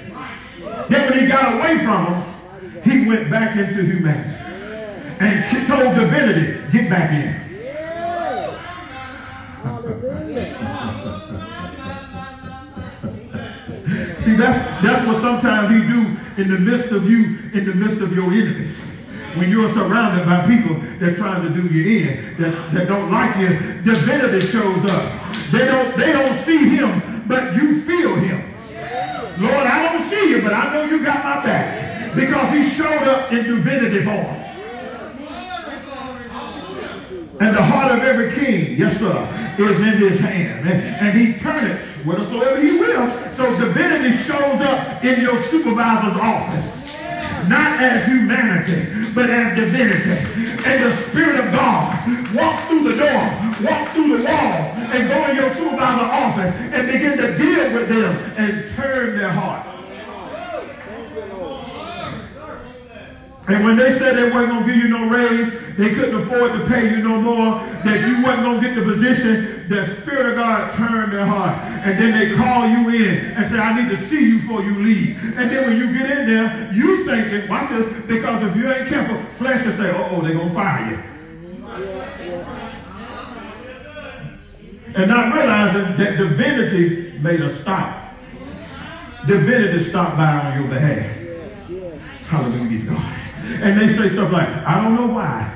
Then when he got away from them, he went back into humanity and told divinity, get back in. See, that's, that's what sometimes he do in the midst of you, in the midst of your enemies. When you're surrounded by people that trying to do you in, that, that don't like you, divinity shows up. They don't, they don't see him, but you feel him. Lord, I don't see you, but I know you got my back. Because he showed up in divinity form. And the heart of every king, yes sir, is in his hand. And, and he turneth whithersoever he will. So divinity shows up in your supervisor's office. Not as humanity, but as divinity. And the Spirit of God walks through the door, walk through the wall, and go in your supervisor's office and begin to deal with them and turn their heart. And when they said they weren't going to give you no raise, they couldn't afford to pay you no more, that you wasn't going to get the position, the Spirit of God turned their heart. And then they call you in and say, I need to see you before you leave. And then when you get in there, you thinking, watch this, because if you ain't careful, flesh will say, oh, they're going to fire you. And not realizing that divinity made a stop. Divinity stopped by on your behalf. Hallelujah God. And they say stuff like, I don't know why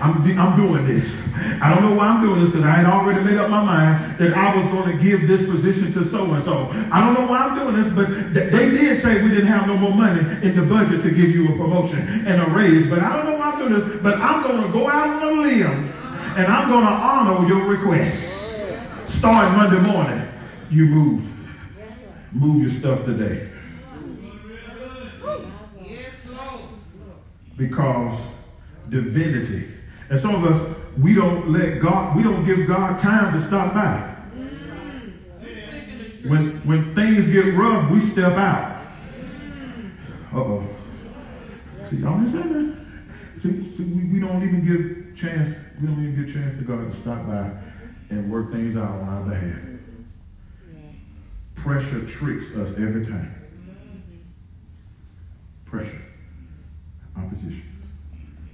I'm, I'm doing this. I don't know why I'm doing this because I had already made up my mind that I was going to give this position to so and so. I don't know why I'm doing this, but th- they did say we didn't have no more money in the budget to give you a promotion and a raise. But I don't know why I'm doing this, but I'm going to go out on a limb and I'm going to honor your request. Starting Monday morning, you moved. Move your stuff today. Because divinity. And some of us, we don't let God, we don't give God time to stop by. When when things get rough, we step out. Uh-oh. See, y'all understand that? See, see we, we don't even give chance, we don't even give chance to God to stop by and work things out on our behalf. Pressure tricks us every time. Pressure. Opposition.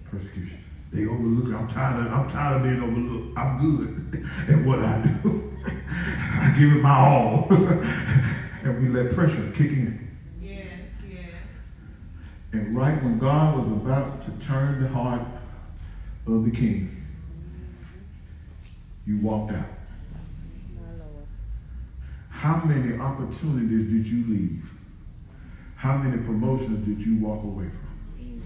Persecution. They overlook. I'm tired of I'm tired of being overlooked. I'm good at what I do. I give it my all. and we let pressure kick in. Yes, yes. And right when God was about to turn the heart of the king, you walked out. How many opportunities did you leave? How many promotions did you walk away from?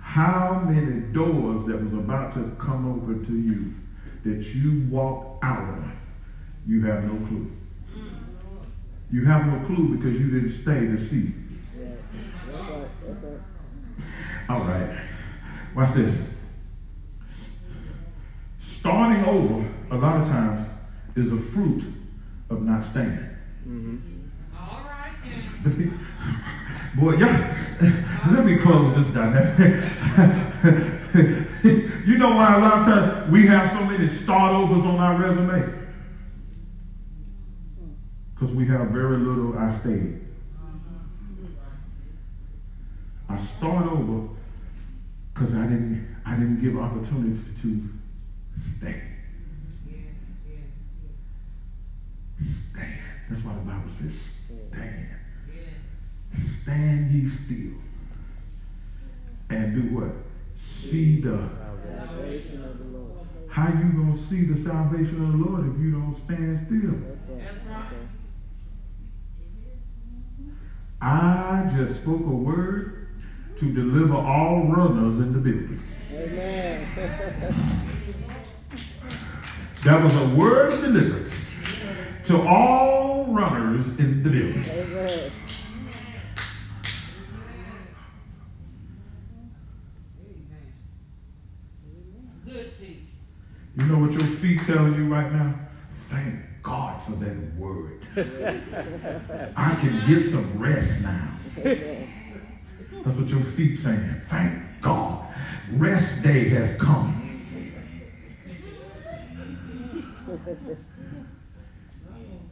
How many doors that was about to come over to you that you walked out on? You have no clue. You have no clue because you didn't stay to see. All right. Watch this. Starting over, a lot of times, is a fruit of not staying. All right then. Boy, y'all, let me close this dynamic. you know why a lot of times we have so many start overs on our resume? Because we have very little I stayed. I start over because I didn't I didn't give opportunity to yes, Stand. That's why the Bible says stand. Stand ye still. And do what? See the Salvation of the Lord. how you gonna see the salvation of the Lord if you don't stand still? I just spoke a word to deliver all runners in the building. Amen. That was a word of deliverance to all runners in the building. Amen. You know what your feet telling you right now? Thank God for that word. I can get some rest now. That's what your feet saying. Thank God. Rest day has come.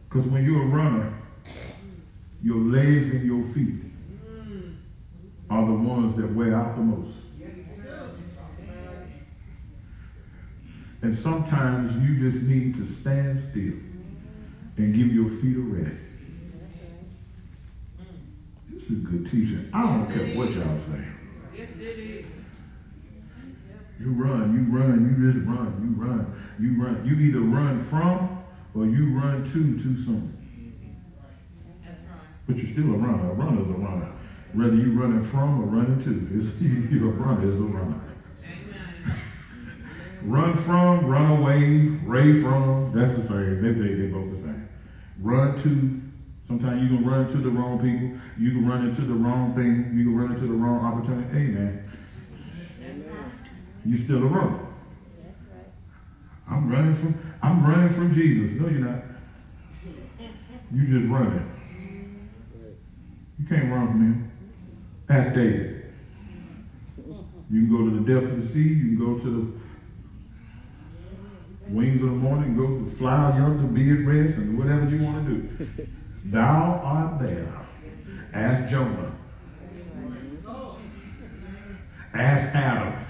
Because when you're a runner, your legs and your feet are the ones that wear out the most. And sometimes you just need to stand still and give your feet a rest. This is a good teaching. I don't care what y'all say. Yes, it is. You run, you run, you just run, you run, you run. You either run from or you run to too soon. That's right. But you're still a runner. A runner's a runner. Whether you're running from or running to, it's, you're a runner is a runner. Amen. Run from, run away, ray from, that's the same. They, they, they both the same. Run to, sometimes you can run to the wrong people. You can run into the wrong thing. You can run into the wrong opportunity. Hey, man, That's right. You still a runner. I'm running from, I'm running from Jesus. No, you're not. You just running. You can't run from him. Ask David. You can go to the depths of the sea. You can go to the wings of the morning. Go to fly yonder, be at rest, and whatever you want to do. Thou art there. Ask Jonah. Ask Adam.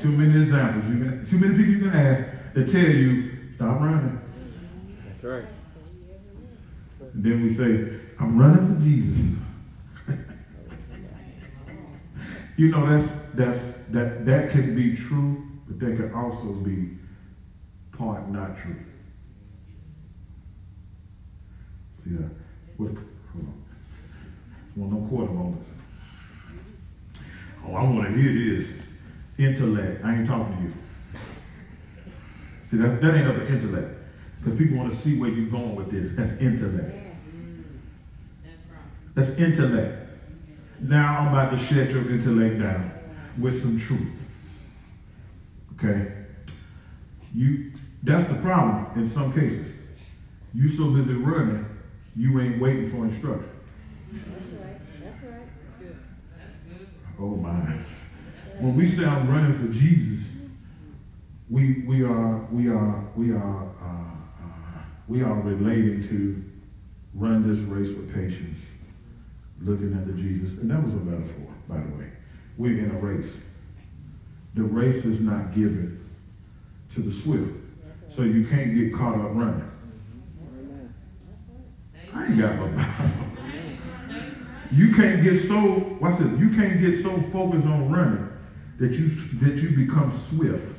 Too many examples. You can, too many people you can ask that tell you stop running. That's right. And then we say, I'm running for Jesus. you know, that's that's that that can be true, but that can also be part not true. See that? What hold on. Well, no quarter moments. Oh, I want to hear this. Intellect. I ain't talking to you. See, that, that ain't of the intellect. Because people want to see where you're going with this. That's intellect. That's intellect. Now I'm about to shut your intellect down with some truth. Okay? You that's the problem in some cases. You so busy running, you ain't waiting for instruction. That's right. That's right. That's good. That's good. Oh my. When we say I'm running for Jesus, we we are we are we are uh, uh, we are relating to run this race with patience, looking at the Jesus, and that was a metaphor, by the way. We're in a race. The race is not given to the swift, so you can't get caught up running. I ain't got no Bible. You can't get so what's it? You can't get so focused on running that you that you become swift.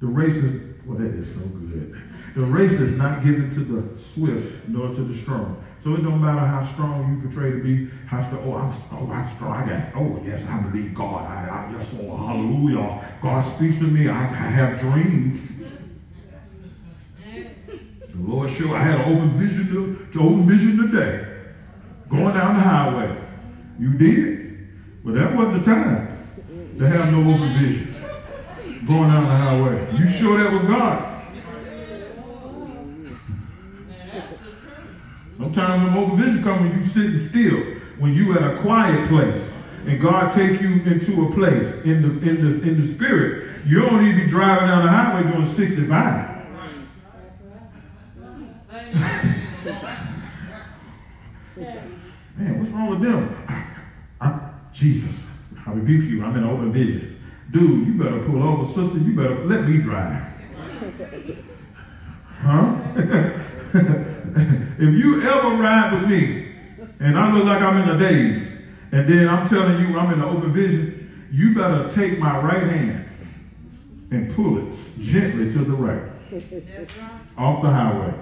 The race is well, that is so good. The race is not given to the swift nor to the strong. So it don't matter how strong you portray to be. How strong? Oh, I'm oh, I'm strong. I got. Oh, yes, I believe God. I, I yes, oh, hallelujah. God speaks to me. I, I have dreams. The Lord showed I had an open vision to, to open vision today going down the highway. You did, but that wasn't the time to have no open vision going down the highway. You sure that was God? Sometimes when open vision comes when you sitting still, when you at a quiet place, and God take you into a place in the in the in the spirit, you don't need to be driving down the highway doing 65. Man, what's wrong with them? Jesus, I rebuke you. I'm in open vision. Dude, you better pull over. Sister, you better let me drive. Huh? if you ever ride with me and I look like I'm in a daze, and then I'm telling you I'm in the open vision, you better take my right hand and pull it gently to the right. off the highway.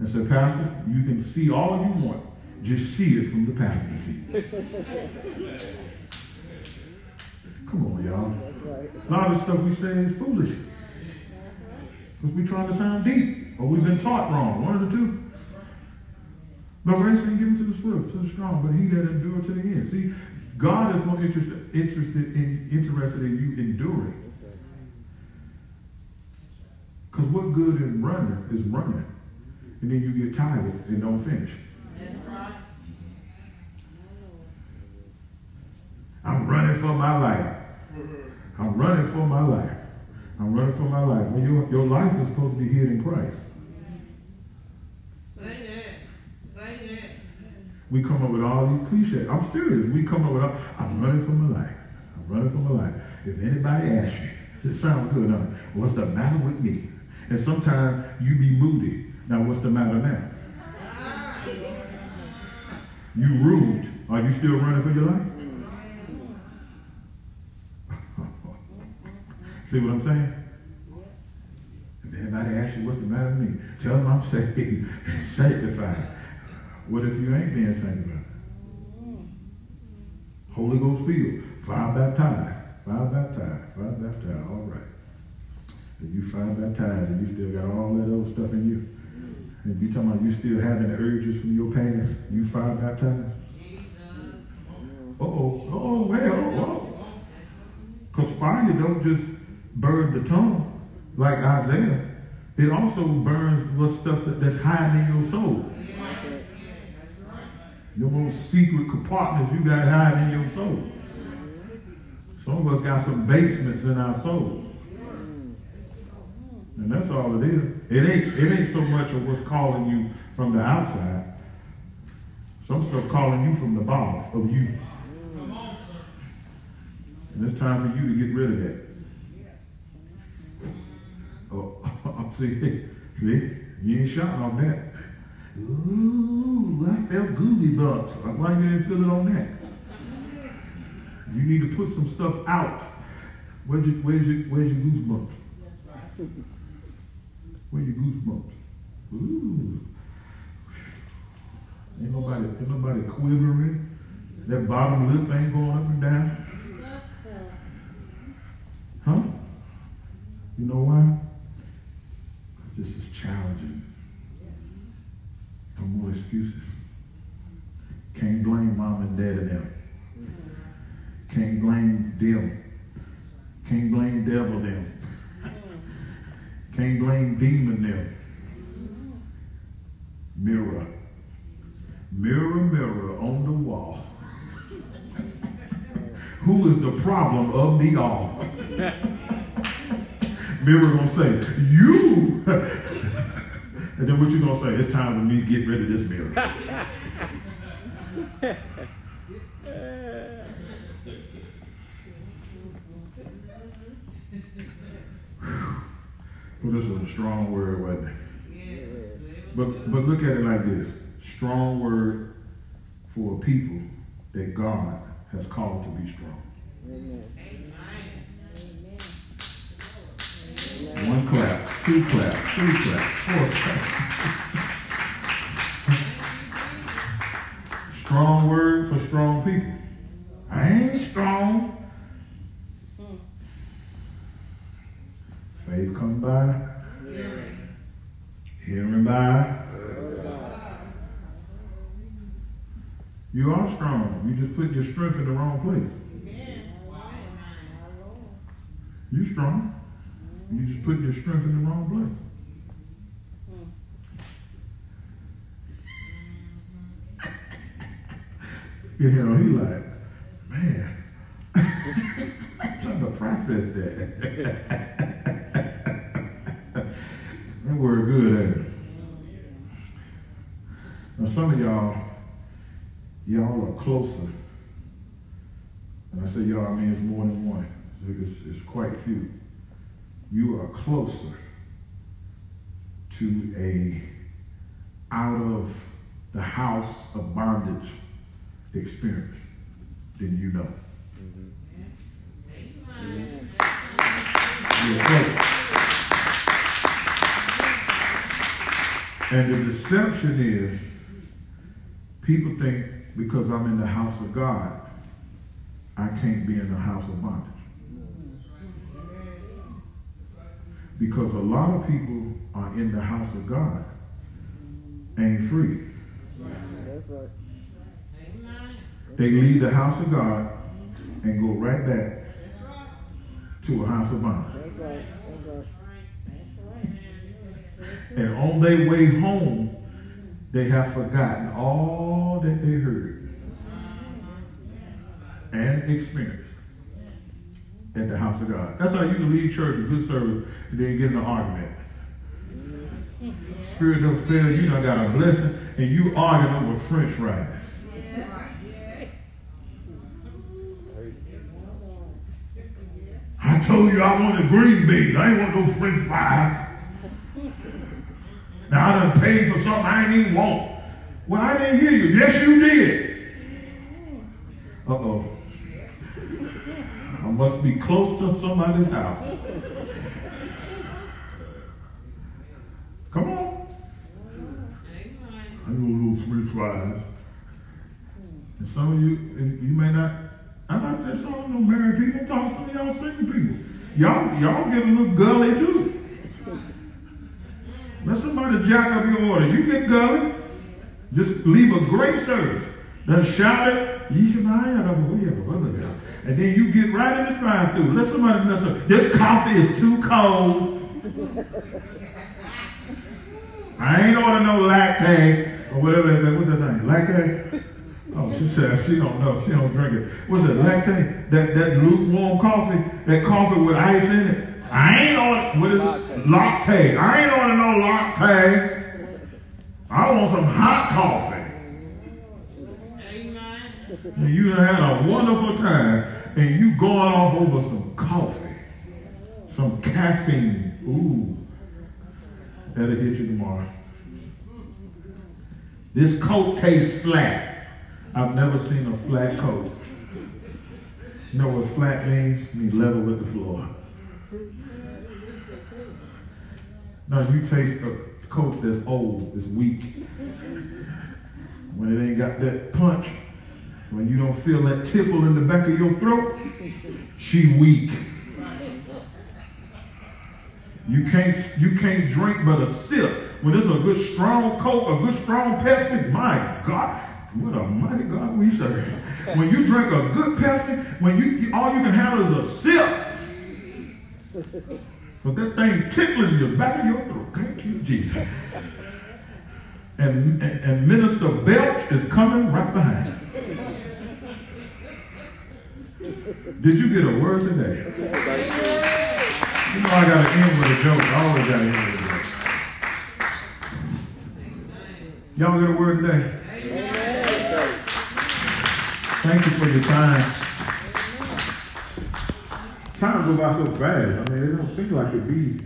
And say, Pastor, you can see all you want. Just see it from the passenger seat. Come on, y'all. A lot of stuff we say is foolish. Because we're trying to sound deep. Or we've been taught wrong. One of the two. But race ain't given to the swift, to the strong, but he that endure to the end. See, God is more interested, interested in interested in you enduring. Because what good in running is running. And then you get tired and don't finish. I'm running for my life. I'm running for my life. I'm running for my life. Well, your, your life is supposed to be hid in Christ. Say that. Say that. We come up with all these cliches. I'm serious. We come up with all, I'm running for my life. I'm running for my life. If anybody asks you, it sounds good, huh? What's the matter with me? And sometimes you be moody. Now, what's the matter now? You rude. Are you still running for your life? See what I'm saying? If anybody asks you what's the matter with me, tell them I'm saved, and sanctified. What if you ain't being sanctified? Holy Ghost filled, fire baptized, fire baptized, fire baptized. All right. If you fire baptized and you still got all that old stuff in you, and you talking about you still having the urges from your past, you fire baptized. Jesus. Uh-oh, oh, well, oh. Because fire don't just burn the tongue like Isaiah. It also burns what stuff that, that's hiding in your soul. Your most secret compartments you got hiding in your soul. Some of us got some basements in our souls. And that's all it is. It ain't, it ain't so much of what's calling you from the outside. Some stuff calling you from the bottom of you. And it's time for you to get rid of that. Oh, see, see, you ain't shouting on that. Ooh, I felt goosey bumps. Why you didn't feel it on that? You need to put some stuff out. Where's your, where's your, where's your goosebumps? Where your goosebumps? Ooh. Ain't nobody, ain't nobody quivering. That bottom lip ain't going up and down. Huh? You know why? This is challenging. No more excuses. Can't blame mom and dad and them. Can't blame them. Can't blame devil them. Can't blame demon them. Mirror. Mirror, mirror on the wall. Who is the problem of the all? Mirror gonna say, you. and then what you gonna say? It's time for me to get rid of this mirror. Well, this was a strong word, wasn't it? But but look at it like this: strong word for a people that God has called to be strong. One clap, two clap, three clap, four clap. strong word for strong people. I ain't strong. Faith come by. Hearing by. You are strong. You just put your strength in the wrong place. You strong. You just put your strength in the wrong place. You know, he like, man, I'm trying to process that. that word good, ain't it? Now, some of y'all, y'all are closer. And I say y'all, I mean it's more than one. It's, it's quite few. You are closer to a out of the house of bondage experience than you know. Mm-hmm. You're close. And the deception is people think because I'm in the house of God, I can't be in the house of bondage. Because a lot of people are in the house of God ain't free. They leave the house of God and go right back to a house of bondage. That's right. That's right. And on their way home, they have forgotten all that they heard and experienced at the house of God. That's how you can leave church a good service and then get in an argument. Spirit don't fail you, done got a blessing, and you arguing over French fries. I told you I wanted green beans. I ain't want no French fries. Now I done paid for something I ain't even want. Well, I didn't hear you. Yes, you did. Uh-oh. I must be close to somebody's house. Come on. I know little free fries. And some of you, you may not, I'm not just talking no married people, I'm talking of y'all single people. Y'all, y'all get a little gully too. Let somebody jack up your order. You get gully. Just leave a great service. Then shout it. And then you get right in the drive through. Let somebody mess up. This coffee is too cold. I ain't order no lactate or whatever that What's that name? Lactate? Oh, she said she don't know. She don't drink it. What's it, lactate? That that lukewarm coffee? That coffee with ice in it? I ain't on what is it? Latte. I ain't on no latte. I want some hot coffee. And you had a wonderful time, and you going off over some coffee, some caffeine. Ooh, that'll hit you tomorrow. This Coke tastes flat. I've never seen a flat Coke. You know what flat means? It means level with the floor. No, you taste a Coke that's old, that's weak. When it ain't got that punch, when you don't feel that tickle in the back of your throat, she weak. You can't you can't drink but a sip. When there's a good strong Coke, a good strong Pepsi, my God, what a mighty God we serve. When you drink a good Pepsi, when you all you can handle is a sip. But that thing tickling the back of your throat. Thank you, Jesus. And, and, and Minister Belch is coming right behind. Did you get a word today? You know I gotta end with a joke. I always gotta end with a joke. Y'all get a word today? Thank you for your time. Time go by so fast. I mean, it don't seem like it be